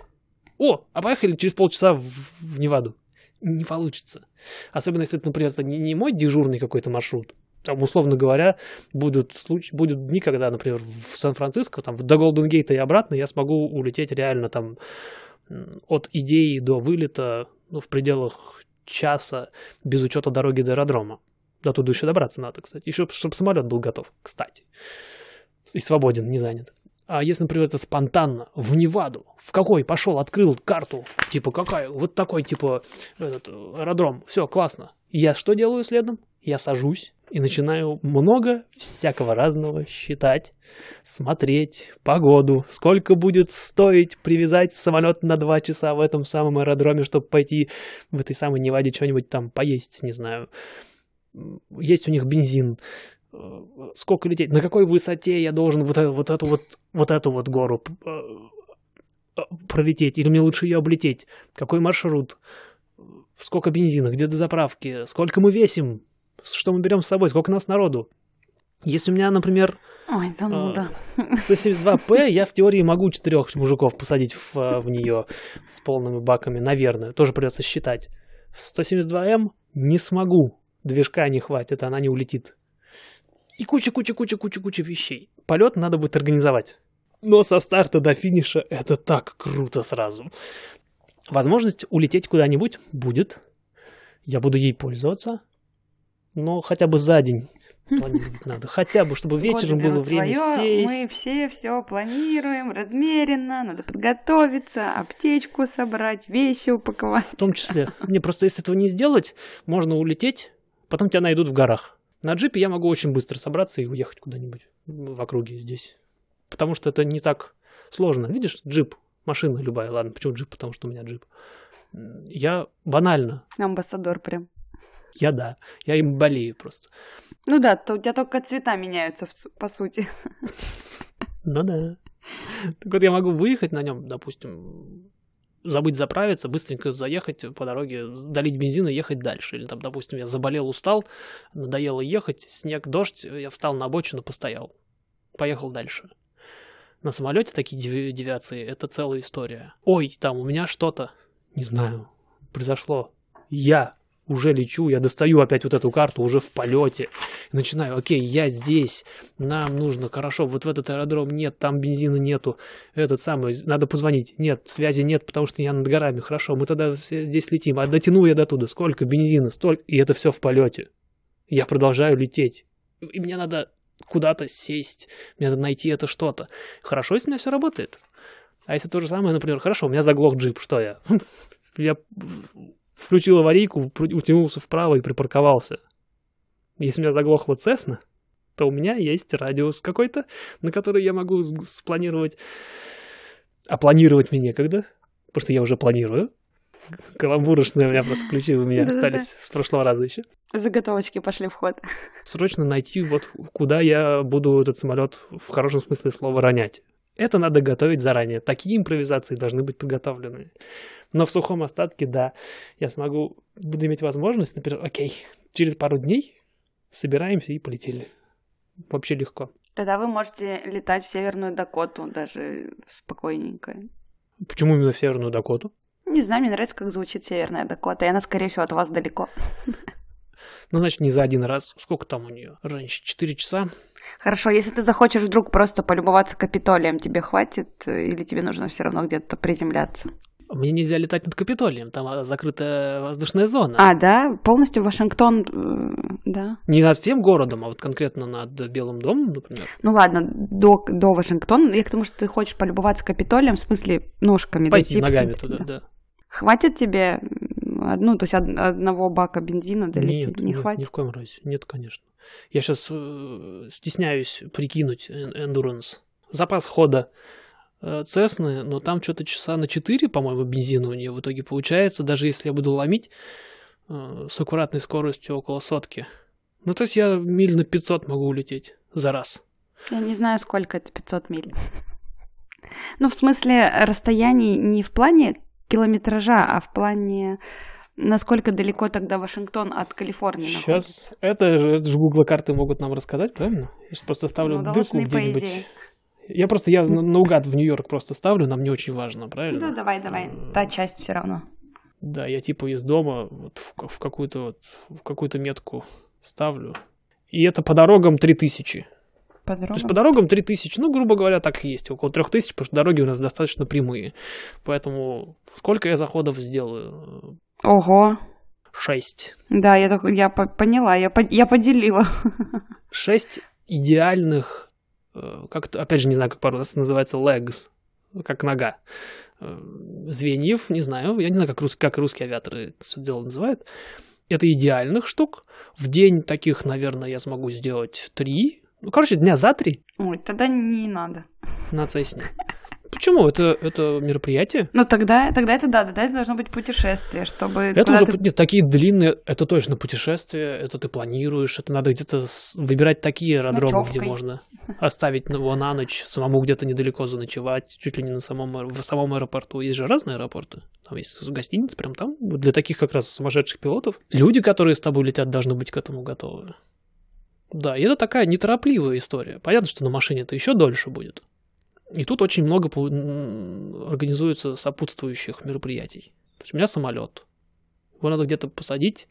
О, а поехали через полчаса в, в Неваду не получится. Особенно если это, например, это не, не мой дежурный какой-то маршрут. Там, условно говоря, будут, случаи, будут дни, когда, например, в Сан-Франциско, там, до Голден Гейта и обратно я смогу улететь реально там от идеи до вылета ну, в пределах часа без учета дороги до аэродрома. До туда еще добраться надо, кстати. Еще, чтобы самолет был готов, кстати. И свободен, не занят. А если, например, это спонтанно, в Неваду, в какой пошел, открыл карту, типа какая, вот такой, типа, этот, аэродром, все, классно. Я что делаю следом? Я сажусь и начинаю много всякого разного считать, смотреть погоду, сколько будет стоить привязать самолет на два часа в этом самом аэродроме, чтобы пойти в этой самой Неваде что-нибудь там поесть, не знаю. Есть у них бензин, сколько лететь, на какой высоте я должен вот, эту, вот эту вот, вот эту вот гору э, э, пролететь, или мне лучше ее облететь, какой маршрут, сколько бензина, где до заправки, сколько мы весим, что мы берем с собой, сколько нас народу. Если у меня, например, Ой, зануда. 172П, я в теории могу четырех мужиков посадить в, в нее с полными баками, наверное, тоже придется считать. 172М не смогу, движка не хватит, она не улетит. И куча-куча-куча-куча-куча вещей. Полет надо будет организовать. Но со старта до финиша это так круто сразу. Возможность улететь куда-нибудь будет. Я буду ей пользоваться. Но хотя бы за день планировать надо. Хотя бы, чтобы вечером было время сесть. Мы все все планируем размеренно, надо подготовиться, аптечку собрать, вещи упаковать. В том числе. Мне просто если этого не сделать, можно улететь, потом тебя найдут в горах. На джипе я могу очень быстро собраться и уехать куда-нибудь в округе здесь. Потому что это не так сложно. Видишь, джип, машина любая, ладно, почему джип? Потому что у меня джип. Я банально. Амбассадор прям. Я да, я им болею просто. Ну да, то у тебя только цвета меняются, по сути. Ну да. Так вот я могу выехать на нем, допустим, забыть заправиться, быстренько заехать по дороге, долить бензин и ехать дальше. Или там, допустим, я заболел, устал, надоело ехать, снег, дождь, я встал на обочину, постоял, поехал дальше. На самолете такие девиации, это целая история. Ой, там у меня что-то, не знаю, произошло. Я уже лечу, я достаю опять вот эту карту уже в полете. Начинаю, окей, я здесь, нам нужно, хорошо, вот в этот аэродром нет, там бензина нету, этот самый, надо позвонить. Нет, связи нет, потому что я над горами. Хорошо, мы тогда здесь летим. А дотяну я до туда, сколько бензина, столько, и это все в полете. Я продолжаю лететь. И мне надо куда-то сесть, мне надо найти это что-то. Хорошо, если у меня все работает. А если то же самое, например, хорошо, у меня заглох джип, что я? Я включил аварийку, утянулся вправо и припарковался. Если у меня заглохла Цесна, то у меня есть радиус какой-то, на который я могу спланировать. А планировать мне некогда, потому что я уже планирую. Каламбурочные у меня просто ключи у меня остались с прошлого раза еще. Заготовочки пошли в ход. Срочно найти вот куда я буду этот самолет в хорошем смысле слова ронять. Это надо готовить заранее. Такие импровизации должны быть подготовлены. Но в сухом остатке, да, я смогу, буду иметь возможность, например, окей, через пару дней собираемся и полетели. Вообще легко. Тогда вы можете летать в Северную Дакоту даже спокойненько. Почему именно в Северную Дакоту? Не знаю, мне нравится, как звучит Северная Дакота, и она, скорее всего, от вас далеко. Ну, значит, не за один раз. Сколько там у нее? Раньше? Четыре часа? Хорошо, если ты захочешь вдруг просто полюбоваться Капитолием, тебе хватит? Или тебе нужно все равно где-то приземляться? Мне нельзя летать над Капитолием, там а, закрытая воздушная зона. А, да? Полностью Вашингтон, э, да? Не над всем городом, а вот конкретно над Белым домом, например. Ну ладно, до, до Вашингтона. Я к тому, что ты хочешь полюбоваться Капитолием, в смысле ножками. Пойти дойти, ногами туда, да. да. Хватит тебе одну, то есть одного бака бензина долететь? Нет, не нет, хватит? ни в коем разе. Нет, конечно. Я сейчас э, стесняюсь прикинуть endurance. Запас хода э, Цесны, но там что-то часа на 4, по-моему, бензина у нее в итоге получается, даже если я буду ломить э, с аккуратной скоростью около сотки. Ну, то есть я миль на 500 могу улететь за раз. Я не знаю, сколько это 500 миль. Ну, в смысле, расстояний не в плане километража, а в плане насколько далеко тогда Вашингтон от Калифорнии Сейчас находится. Это же, это же Google карты могут нам рассказать, правильно? Я сейчас просто ставлю ну, дырку где-нибудь. Я просто, я наугад в Нью-Йорк просто ставлю, нам не очень важно, правильно? Да, давай, давай, та часть все равно. Да, я типа из дома вот в, в какую-то вот, в какую-то метку ставлю. И это по дорогам 3000. По дорогам? То есть по дорогам 3000, ну, грубо говоря, так и есть. Около 3000, потому что дороги у нас достаточно прямые. Поэтому сколько я заходов сделаю? Ого. Шесть. Да, я, так, я поняла, я, по, я поделила. Шесть идеальных, э, как опять же, не знаю, как по-русски называется, legs, как нога. Э, звеньев, не знаю, я не знаю, как, рус, как русские авиаторы это все дело называют. Это идеальных штук. В день таких, наверное, я смогу сделать три, ну, короче, дня за три. Ой, тогда не надо. На Цесне. Почему? Это, это мероприятие? Ну, тогда, тогда это да, тогда это должно быть путешествие, чтобы... Это уже, ты... нет, такие длинные, это точно путешествие, это ты планируешь, это надо где-то выбирать такие аэродромы, где можно оставить его на ночь, самому где-то недалеко заночевать, чуть ли не на самом, в самом аэропорту. Есть же разные аэропорты, там есть гостиницы, прям там, для таких как раз сумасшедших пилотов. Люди, которые с тобой летят, должны быть к этому готовы. Да, и это такая неторопливая история. Понятно, что на машине это еще дольше будет. И тут очень много организуется сопутствующих мероприятий. То есть у меня самолет. Его надо где-то посадить,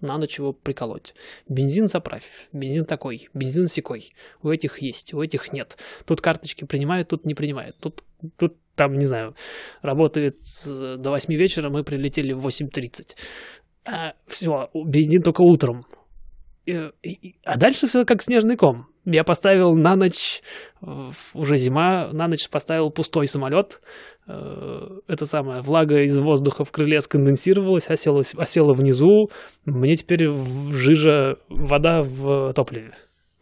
на ночь его приколоть. Бензин заправь. Бензин такой, бензин секой. У этих есть, у этих нет. Тут карточки принимают, тут не принимают. Тут, тут там, не знаю, работает до 8 вечера, мы прилетели в 8.30. А, все, бензин только утром. А дальше все как снежный ком. Я поставил на ночь, уже зима, на ночь поставил пустой самолет. Э, это самое, влага из воздуха в крыле сконденсировалась, осела, осела внизу. Мне теперь жижа, вода в топливе.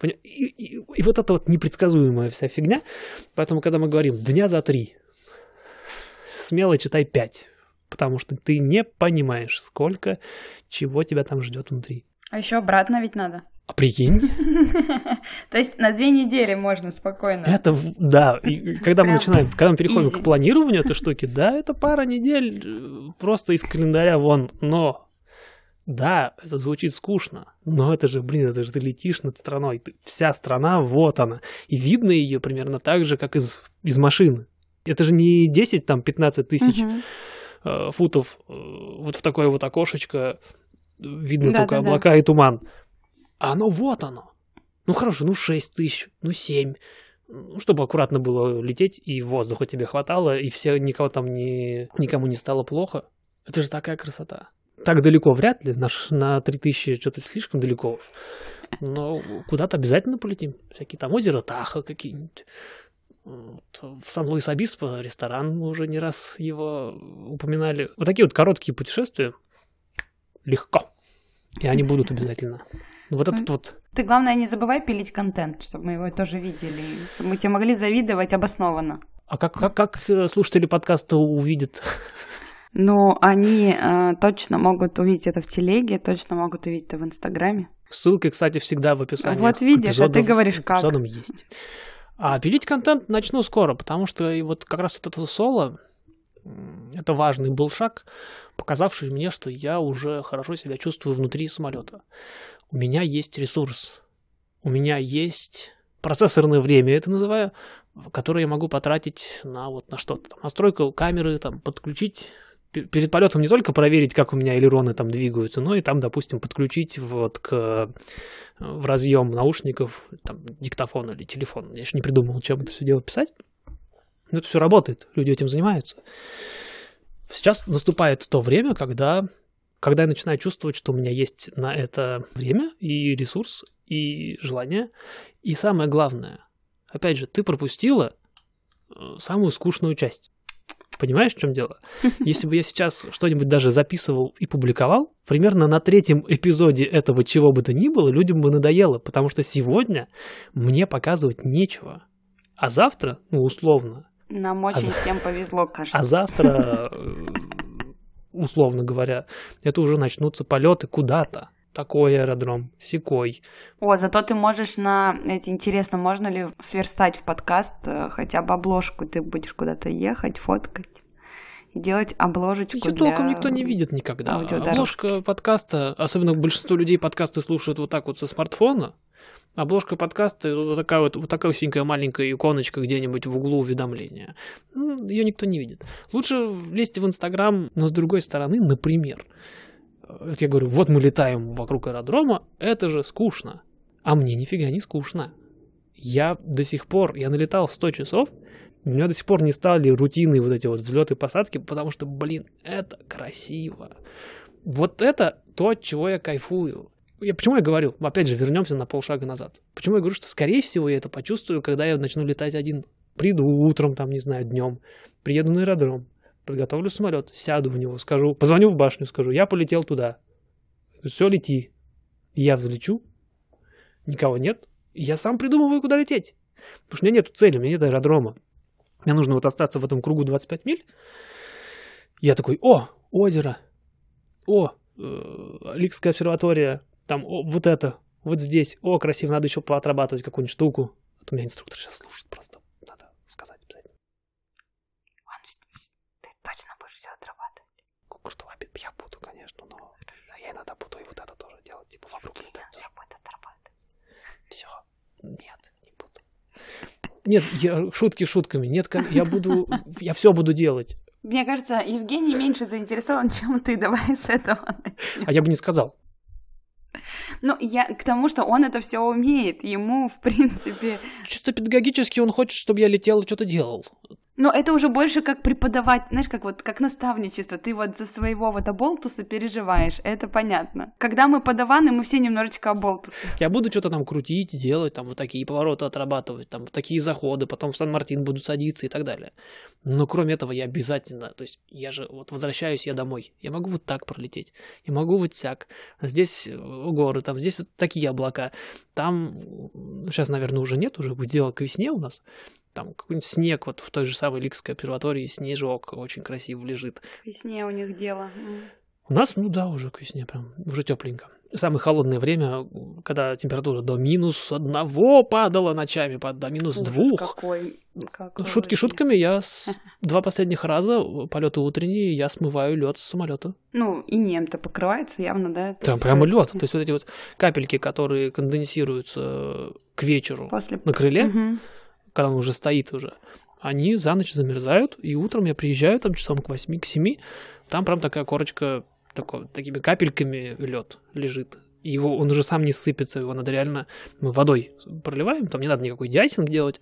И, и, и вот это вот непредсказуемая вся фигня. Поэтому, когда мы говорим дня за три, смело читай пять. Потому что ты не понимаешь, сколько чего тебя там ждет внутри. А еще обратно ведь надо. А прикинь? То есть на две недели можно спокойно. Это, да, и когда мы начинаем, когда мы переходим к планированию этой штуки, да, это пара недель э, просто из календаря вон, но да, это звучит скучно, но это же, блин, это же ты летишь над страной, ты, вся страна, вот она, и видно ее примерно так же, как из, из машины. Это же не 10, там, 15 тысяч угу. э, футов э, вот в такое вот окошечко, видно да, только да, облака да. и туман. А оно вот оно. Ну хорошо, ну 6 тысяч, ну 7. Ну, чтобы аккуратно было лететь, и воздуха тебе хватало, и все, никого там не, никому не стало плохо. Это же такая красота. Так далеко вряд ли, наш, на 3000 что-то слишком далеко. Но куда-то обязательно полетим. Всякие там озера Таха какие-нибудь. В Сан-Луис-Обиспо ресторан, мы уже не раз его упоминали. Вот такие вот короткие путешествия легко. И они будут обязательно. Вот этот вот. Ты, главное, не забывай пилить контент, чтобы мы его тоже видели, чтобы мы тебе могли завидовать обоснованно. А как, как, как э, слушатели подкаста увидят? Ну, они э, точно могут увидеть это в телеге, точно могут увидеть это в Инстаграме. Ссылки, кстати, всегда в описании. Вот видишь, а ты говоришь как. Эпизодам есть. А пилить контент начну скоро, потому что и вот как раз вот это соло, это важный был шаг, показавший мне, что я уже хорошо себя чувствую внутри самолета. У меня есть ресурс, у меня есть процессорное время, это называю, которое я могу потратить на вот на что-то. Там, настройку камеры, там, подключить перед полетом не только проверить, как у меня элероны там двигаются, но и там, допустим, подключить вот к в разъем наушников там, диктофон или телефон. Я еще не придумал, чем это все дело писать. Но это все работает, люди этим занимаются. Сейчас наступает то время, когда, когда я начинаю чувствовать, что у меня есть на это время и ресурс, и желание. И самое главное, опять же, ты пропустила э, самую скучную часть. Понимаешь, в чем дело? Если бы я сейчас что-нибудь даже записывал и публиковал, примерно на третьем эпизоде этого чего бы то ни было, людям бы надоело, потому что сегодня мне показывать нечего. А завтра, ну, условно, нам а очень а всем повезло, кажется. А завтра, э, условно говоря, это уже начнутся полеты куда-то. Такой аэродром, секой. О, зато ты можешь на... Это интересно, можно ли сверстать в подкаст э, хотя бы обложку? Ты будешь куда-то ехать, фоткать и делать обложечку Ее для... толком никто не видит никогда. Обложка подкаста, особенно большинство людей подкасты слушают вот так вот со смартфона, Обложка подкаста вот такая вот, вот такая усенькая маленькая иконочка где-нибудь в углу уведомления. Ну, Ее никто не видит. Лучше лезть в Инстаграм, но с другой стороны, например, вот я говорю, вот мы летаем вокруг аэродрома, это же скучно. А мне нифига не скучно. Я до сих пор, я налетал 100 часов, меня до сих пор не стали рутинные вот эти вот взлеты и посадки, потому что, блин, это красиво. Вот это то, от чего я кайфую. Я, почему я говорю? Опять же, вернемся на полшага назад. Почему я говорю, что, скорее всего, я это почувствую, когда я начну летать один. Приду утром, там, не знаю, днем, приеду на аэродром, подготовлю самолет, сяду в него, скажу, позвоню в башню, скажу, я полетел туда. Все, лети. Я взлечу, никого нет, я сам придумываю, куда лететь. Потому что у меня нет цели, у меня нет аэродрома. Мне нужно вот остаться в этом кругу 25 миль. Я такой, о, озеро, о, э, Ликская обсерватория, там о, вот это, вот здесь, о, красиво, надо еще поотрабатывать какую-нибудь штуку. Вот у меня инструктор сейчас слушает просто, надо сказать обязательно. ты точно будешь все отрабатывать? Что я буду, конечно, но да, я иногда буду и вот это тоже делать, типа вокруг это. все будет отрабатывать. Все, нет, не буду. Нет, я, шутки шутками. Нет, я буду, я все буду делать. Мне кажется, Евгений меньше заинтересован, чем ты. Давай с этого начнем. А я бы не сказал. Ну, я к тому, что он это все умеет. Ему, в принципе... Чисто педагогически он хочет, чтобы я летел и что-то делал. Но это уже больше как преподавать, знаешь, как вот как наставничество. Ты вот за своего вот оболтуса переживаешь, это понятно. Когда мы подаваны, мы все немножечко оболтусы. Я буду что-то там крутить, делать, там вот такие повороты отрабатывать, там такие заходы, потом в Сан-Мартин буду садиться и так далее. Но кроме этого я обязательно, то есть я же вот возвращаюсь я домой, я могу вот так пролететь, я могу вот сяк, здесь э, горы, там здесь вот такие облака, там сейчас, наверное, уже нет, уже дело к весне у нас, там какой-нибудь снег, вот в той же самой Ликской обсерватории снежок очень красиво лежит. К весне у них дело. У нас, ну да, уже к весне прям, уже тепленько. Самое холодное время, когда температура до минус одного падала ночами, до минус Ужас двух. какой. какой Шутки вообще. шутками, я с... два последних раза полеты утренние, я смываю лед с самолета. Ну, и нем-то покрывается явно, да? Там прямо лед. То есть вот эти вот капельки, которые конденсируются к вечеру После... на крыле, Мгм. Когда он уже стоит уже, они за ночь замерзают, и утром я приезжаю там часам к 8, к 7, там прям такая корочка, такой, такими капельками лед лежит. Его, он уже сам не сыпется, его надо реально мы водой проливаем, там не надо никакой дясинг делать,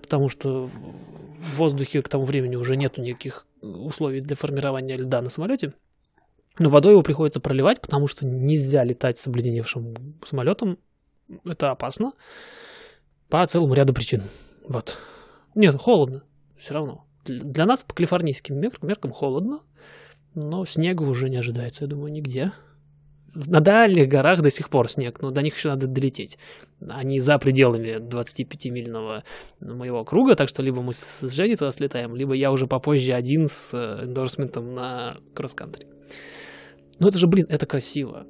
потому что в воздухе к тому времени уже нету никаких условий для формирования льда на самолете. Но водой его приходится проливать, потому что нельзя летать с обледеневшим самолетом. Это опасно. По целому ряду причин. Вот. Нет, холодно. Все равно. Для нас по калифорнийским мер- меркам холодно, но снега уже не ожидается, я думаю, нигде. На дальних горах до сих пор снег, но до них еще надо долететь. Они за пределами 25-мильного моего круга, так что либо мы с Женей туда слетаем, либо я уже попозже один с э, эндорсментом на кросс-кантри. Ну это же, блин, это красиво.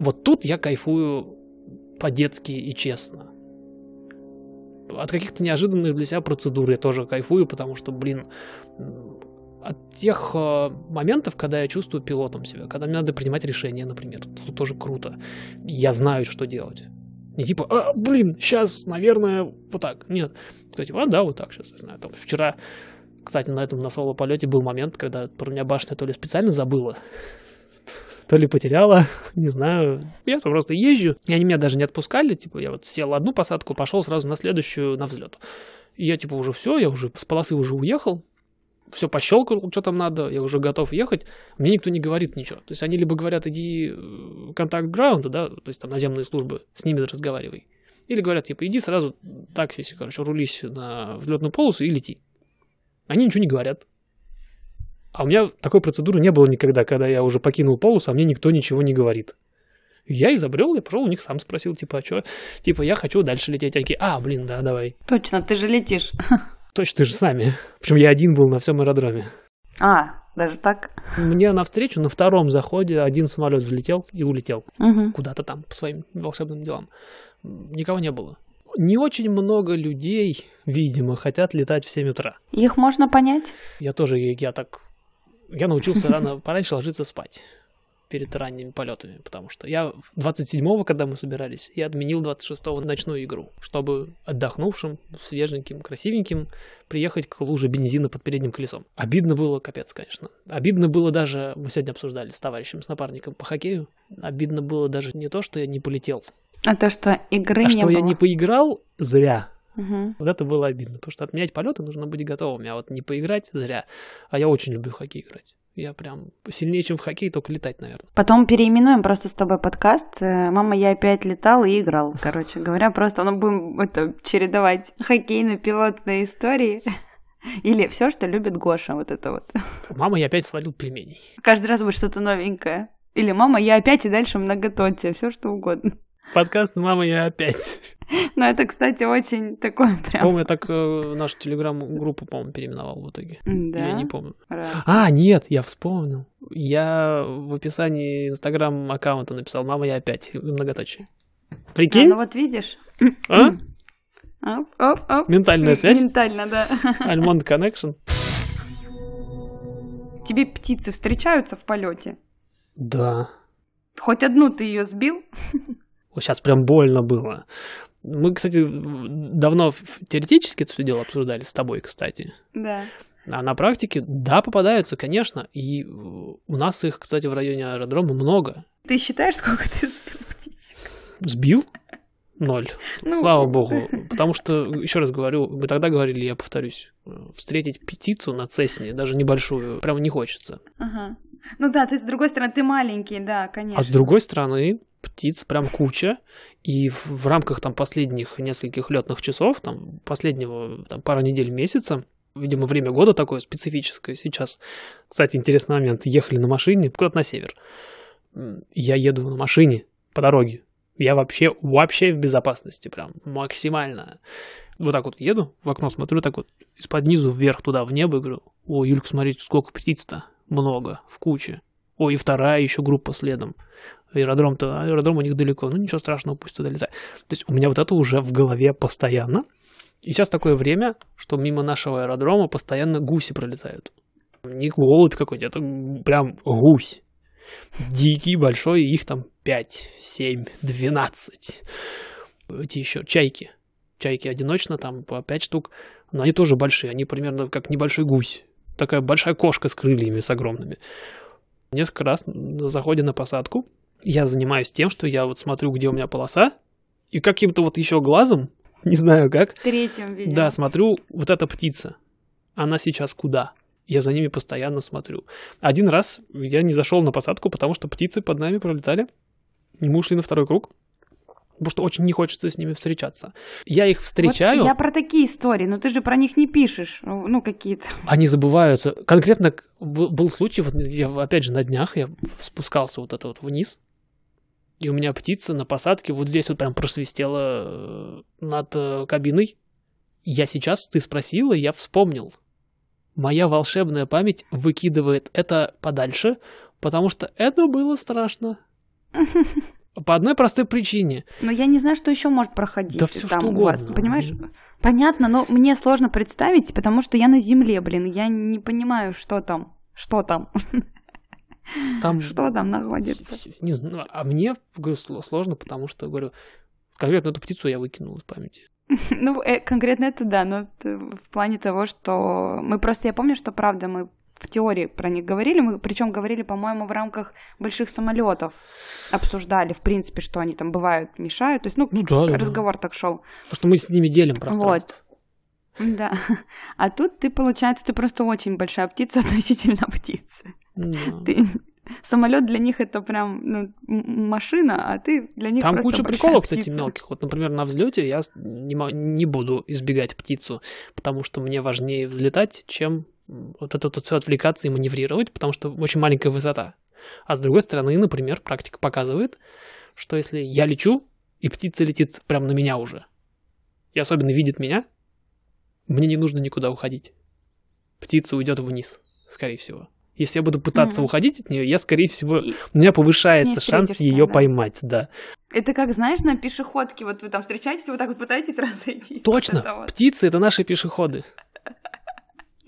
Вот тут я кайфую по-детски и честно. От каких-то неожиданных для себя процедур я тоже кайфую, потому что, блин, от тех э, моментов, когда я чувствую пилотом себя, когда мне надо принимать решения, например, тут тоже круто. Я знаю, что делать. Не типа, а, блин, сейчас, наверное, вот так. Нет. Сказать, а, да, вот так сейчас, я знаю. Там вчера, кстати, на этом на соло полете был момент, когда про меня башня то ли специально забыла, то ли потеряла, не знаю. Я просто езжу, и они меня даже не отпускали, типа я вот сел одну посадку, пошел сразу на следующую на взлет. И я типа уже все, я уже с полосы уже уехал, все пощелкал, что там надо, я уже готов ехать, мне никто не говорит ничего. То есть они либо говорят, иди э, контакт граунда, да, то есть там наземные службы, с ними разговаривай. Или говорят, типа, иди сразу такси, короче, рулись на взлетную полосу и лети. Они ничего не говорят. А у меня такой процедуры не было никогда, когда я уже покинул полосу, а мне никто ничего не говорит. Я изобрел, я пошел у них сам спросил, типа, а что? Типа, я хочу дальше лететь. Они такие, а, блин, да, давай. Точно, ты же летишь. Точно, ты же с нами. Причем я один был на всем аэродроме. А, даже так? Мне навстречу на втором заходе один самолет взлетел и улетел Мгм. куда-то там по своим волшебным делам. Никого не было. Не очень много людей, видимо, хотят летать в 7 утра. Их можно понять? Я тоже, я так... Я научился рано пораньше ложиться спать перед ранними полетами, потому что я 27-го, когда мы собирались, я отменил 26-го ночную игру, чтобы отдохнувшим, свеженьким, красивеньким приехать к луже бензина под передним колесом. Обидно было, капец, конечно. Обидно было даже, мы сегодня обсуждали с товарищем, с напарником по хоккею, обидно было даже не то, что я не полетел, А то, что игры а не что было. я не поиграл зря. Мгм. Вот это было обидно, потому что отменять полеты нужно быть готовым, а вот не поиграть зря. А я очень люблю хоккей играть. Я прям сильнее, чем в хоккей, только летать, наверное. Потом переименуем просто с тобой подкаст. Э, Мама, я опять летал и играл. Короче говоря, просто ну, будем это чередовать хоккейно-пилотные истории. Или все, что любит Гоша, вот это вот. Мама, я опять сварил пельменей. Каждый раз будет что-то новенькое. Или мама, я опять и дальше многоточие, все что угодно. Подкаст «Мама, я опять». Но это, кстати, очень такое прям. По-моему, я так э, нашу телеграм-группу, по-моему, переименовал в итоге. Да. Я не помню. Раз. А, нет, я вспомнил. Я в описании инстаграм-аккаунта написал «Мама, я опять». Многоточие. А, Прикинь? ну вот видишь. А? Оп, оп, оп. Ментальная связь? Ментально, да. Альмонд Connection. Тебе птицы встречаются в полете? Да. Хоть одну ты ее сбил? Сейчас прям больно было. Мы, кстати, давно теоретически это все дело обсуждали с тобой, кстати. Да. А на практике, да, попадаются, конечно. И у нас их, кстати, в районе аэродрома много. Ты считаешь, сколько ты сбил птичек? Сбил? Ноль. Ну. Слава богу. Потому что, еще раз говорю, мы тогда говорили, я повторюсь, э, встретить птицу на Цесне, даже небольшую, прямо не хочется. Ага. Ну да, ты с другой стороны, ты маленький, да, конечно. А с другой стороны, птиц прям куча, и в, в рамках там последних нескольких летных часов, там последнего там, пару недель месяца, видимо, время года такое специфическое сейчас. Кстати, интересный момент. Ехали на машине куда-то на север. Я еду на машине по дороге. Я вообще, вообще в безопасности, прям максимально. Вот так вот еду, в окно смотрю, так вот из-под низу вверх туда, в небо, и говорю, о, Юлька, смотрите, сколько птиц-то, много, в куче. О, и вторая еще группа следом. Аэродром-то, аэродром у них далеко, ну ничего страшного, пусть туда летает. То есть у меня вот это уже в голове постоянно. И сейчас такое время, что мимо нашего аэродрома постоянно гуси пролетают. Не голубь какой-нибудь, это прям гусь. Дикий, большой, их там 5, 7, 12. Эти еще чайки. Чайки одиночно, там по 5 штук. Но они тоже большие, они примерно как небольшой гусь. Такая большая кошка с крыльями, с огромными. Несколько раз на заходе на посадку я занимаюсь тем, что я вот смотрю, где у меня полоса, и каким-то вот еще глазом, не знаю как, В третьем видео. да, смотрю, вот эта птица, она сейчас куда? Я за ними постоянно смотрю. Один раз я не зашел на посадку, потому что птицы под нами пролетали, и мы ушли на второй круг, потому что очень не хочется с ними встречаться. Я их встречаю, Вот я про такие истории, но ты же про них не пишешь. Ну, какие-то. они забываются. Конкретно был случай, вот я, опять же, на днях я спускался вот это вот вниз, и у меня птица на посадке вот здесь вот прям просвистела э, над э, кабиной. Я сейчас, ты спросила, я вспомнил. Моя волшебная память выкидывает это подальше, потому что это было страшно. По одной простой причине. Но я не знаю, что еще может проходить. Да всё, там что у вас, угодно. Понимаешь? Понятно, но мне сложно представить, потому что я на земле, блин. Я не понимаю, что там. Что там? Там Что там находится? Не знаю, а мне говорю, сло- сложно, потому что, говорю, конкретно эту птицу я выкинул из памяти. Ну, э, конкретно это да, но в плане того, что мы просто, я помню, что правда мы в теории про них говорили, мы причем говорили, по-моему, в рамках больших самолетов обсуждали, в принципе, что они там бывают, мешают. То есть, ну, Ну да, да, да. разговор так шел. Потому что мы с ними делим пространство. Да. А тут ты, получается, ты просто очень большая птица относительно птицы. Да. Ты... Самолет для них это прям ну, машина, а ты для них Там просто куча приколов, кстати, птица. мелких. Вот, например, на взлете я не, не буду избегать птицу, потому что мне важнее взлетать, чем вот это вот все отвлекаться и маневрировать, потому что очень маленькая высота. А с другой стороны, например, практика показывает, что если я лечу, и птица летит прямо на меня уже, и особенно видит меня, мне не нужно никуда уходить. Птица уйдет вниз, скорее всего. Если я буду пытаться Мгм. уходить от нее, я, скорее всего, И у меня повышается шанс ее да. поймать, да. Это как, знаешь, на пешеходке, вот вы там встречаетесь, вот так вот пытаетесь разойтись. Точно, вот. птицы это наши пешеходы.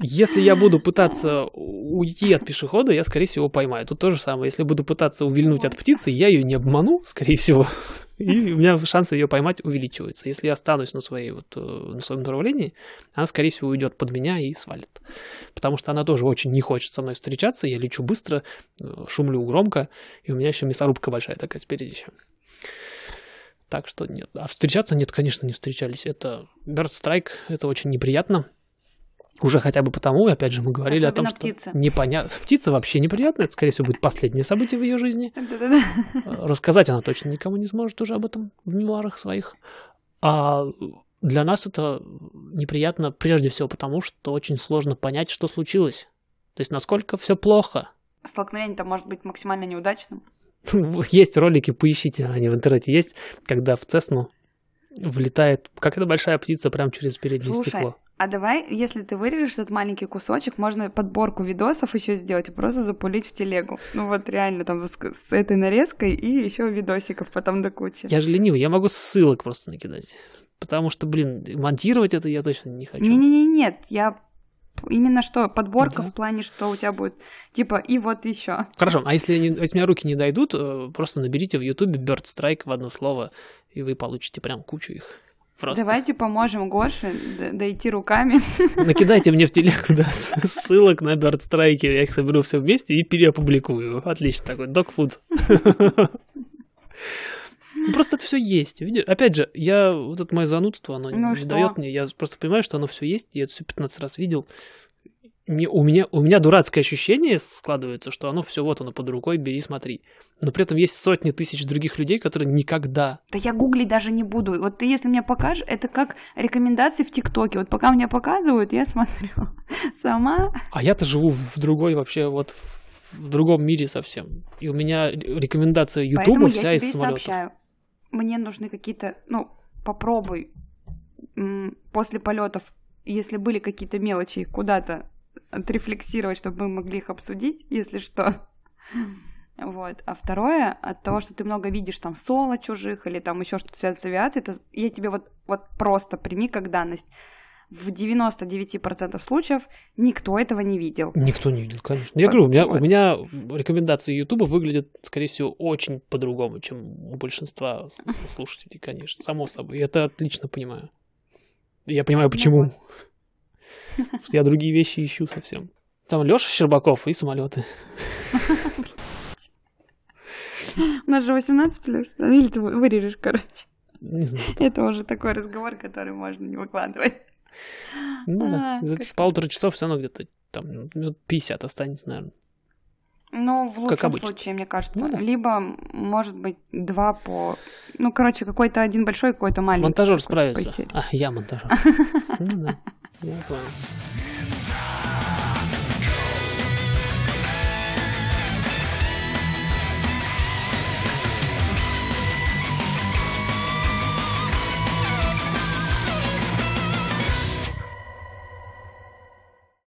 Если я буду пытаться уйти от пешехода, я, скорее всего, поймаю. Тут то же самое. Если буду пытаться увильнуть от птицы, я ее не обману, скорее всего, и у меня шансы ее поймать увеличиваются. Если я останусь на, своей, вот, э, на своем направлении, она, скорее всего, уйдет под меня и свалит. Потому что она тоже очень не хочет со мной встречаться. Я лечу быстро, э, шумлю громко, и у меня еще мясорубка большая такая спереди еще. Так что нет. А встречаться нет, конечно, не встречались. Это Bird Strike, это очень неприятно. Уже хотя бы потому, опять же, мы говорили о том, Особенно что птица. непонятно. Птица вообще неприятная, это, скорее всего, будет последнее событие в ее жизни. Э, Рассказать она точно никому не сможет уже об этом в мемуарах своих. А для нас это неприятно прежде всего потому, что очень сложно понять, что случилось. То есть, насколько все плохо. Столкновение там может быть максимально неудачным. Есть ролики, поищите, они в интернете есть, когда в Цесну влетает какая-то большая птица прямо через переднее Слушай, стекло. А давай, если ты вырежешь этот маленький кусочек, можно подборку видосов еще сделать и просто запулить в телегу. Ну вот реально там с, с этой нарезкой и еще видосиков потом до кучи. Я же ленивый, я могу ссылок просто накидать. Потому что, блин, монтировать это я точно не хочу. Не-не-не, нет, я именно что подборка Да. в плане, что у тебя будет типа и вот еще. Хорошо, а если, не- если у меня руки не дойдут, э, просто наберите в Ютубе Bird Strike в одно слово, и вы получите прям кучу их. Просто Давайте поможем Гоше дойти руками. накидайте мне в телегу да, ссылок на Strike, я их соберу все вместе и переопубликую. Отлично такой. Ну, просто это все есть. Видишь? Опять же, я вот это мое занудство, оно Ну не что? дает мне. Я просто понимаю, что оно все есть. Я это все 15 раз видел. У, меня, у меня дурацкое ощущение складывается, что оно все вот оно под рукой, бери, смотри. Но при этом есть сотни тысяч других людей, которые никогда. Да я гуглить даже не буду. Вот ты, если мне покажешь, это как рекомендации в ТикТоке. Вот пока мне показывают, я смотрю сама. А я-то живу в другой вообще вот в, другом мире совсем. И у меня рекомендация Ютуба я вся тебе из самолетов. сообщаю. Мне нужны какие-то, ну, попробуй после полетов, если были какие-то мелочи, куда-то отрефлексировать, чтобы мы могли их обсудить, если что. Вот. А второе, от того, что ты много видишь там соло чужих или там еще что-то связано с авиацией, это я тебе вот, вот просто прими как данность. В 99% случаев никто этого не видел. Никто не видел, конечно. Я говорю, у меня, у Вот. меня рекомендации Ютуба выглядят, скорее всего, очень по-другому, чем у большинства слушателей, конечно, само собой. Я это отлично понимаю. Я понимаю, почему. вот. Потому что я другие вещи ищу совсем. Там Леша Щербаков и самолеты. У нас же 18 плюс. Или ты вы- вырежешь, короче. Не знаю. Это уже такой разговор, который можно не выкладывать. Ну да. А, За полутора часов все равно где-то там минут 50 останется, наверное. Ну, в лучшем обычно. случае, мне кажется. Ну да. Либо, может быть, два по... Ну, короче, какой-то один большой, какой-то маленький. Монтажер типа, справится. А, я монтажер. Ну да. Um abraço.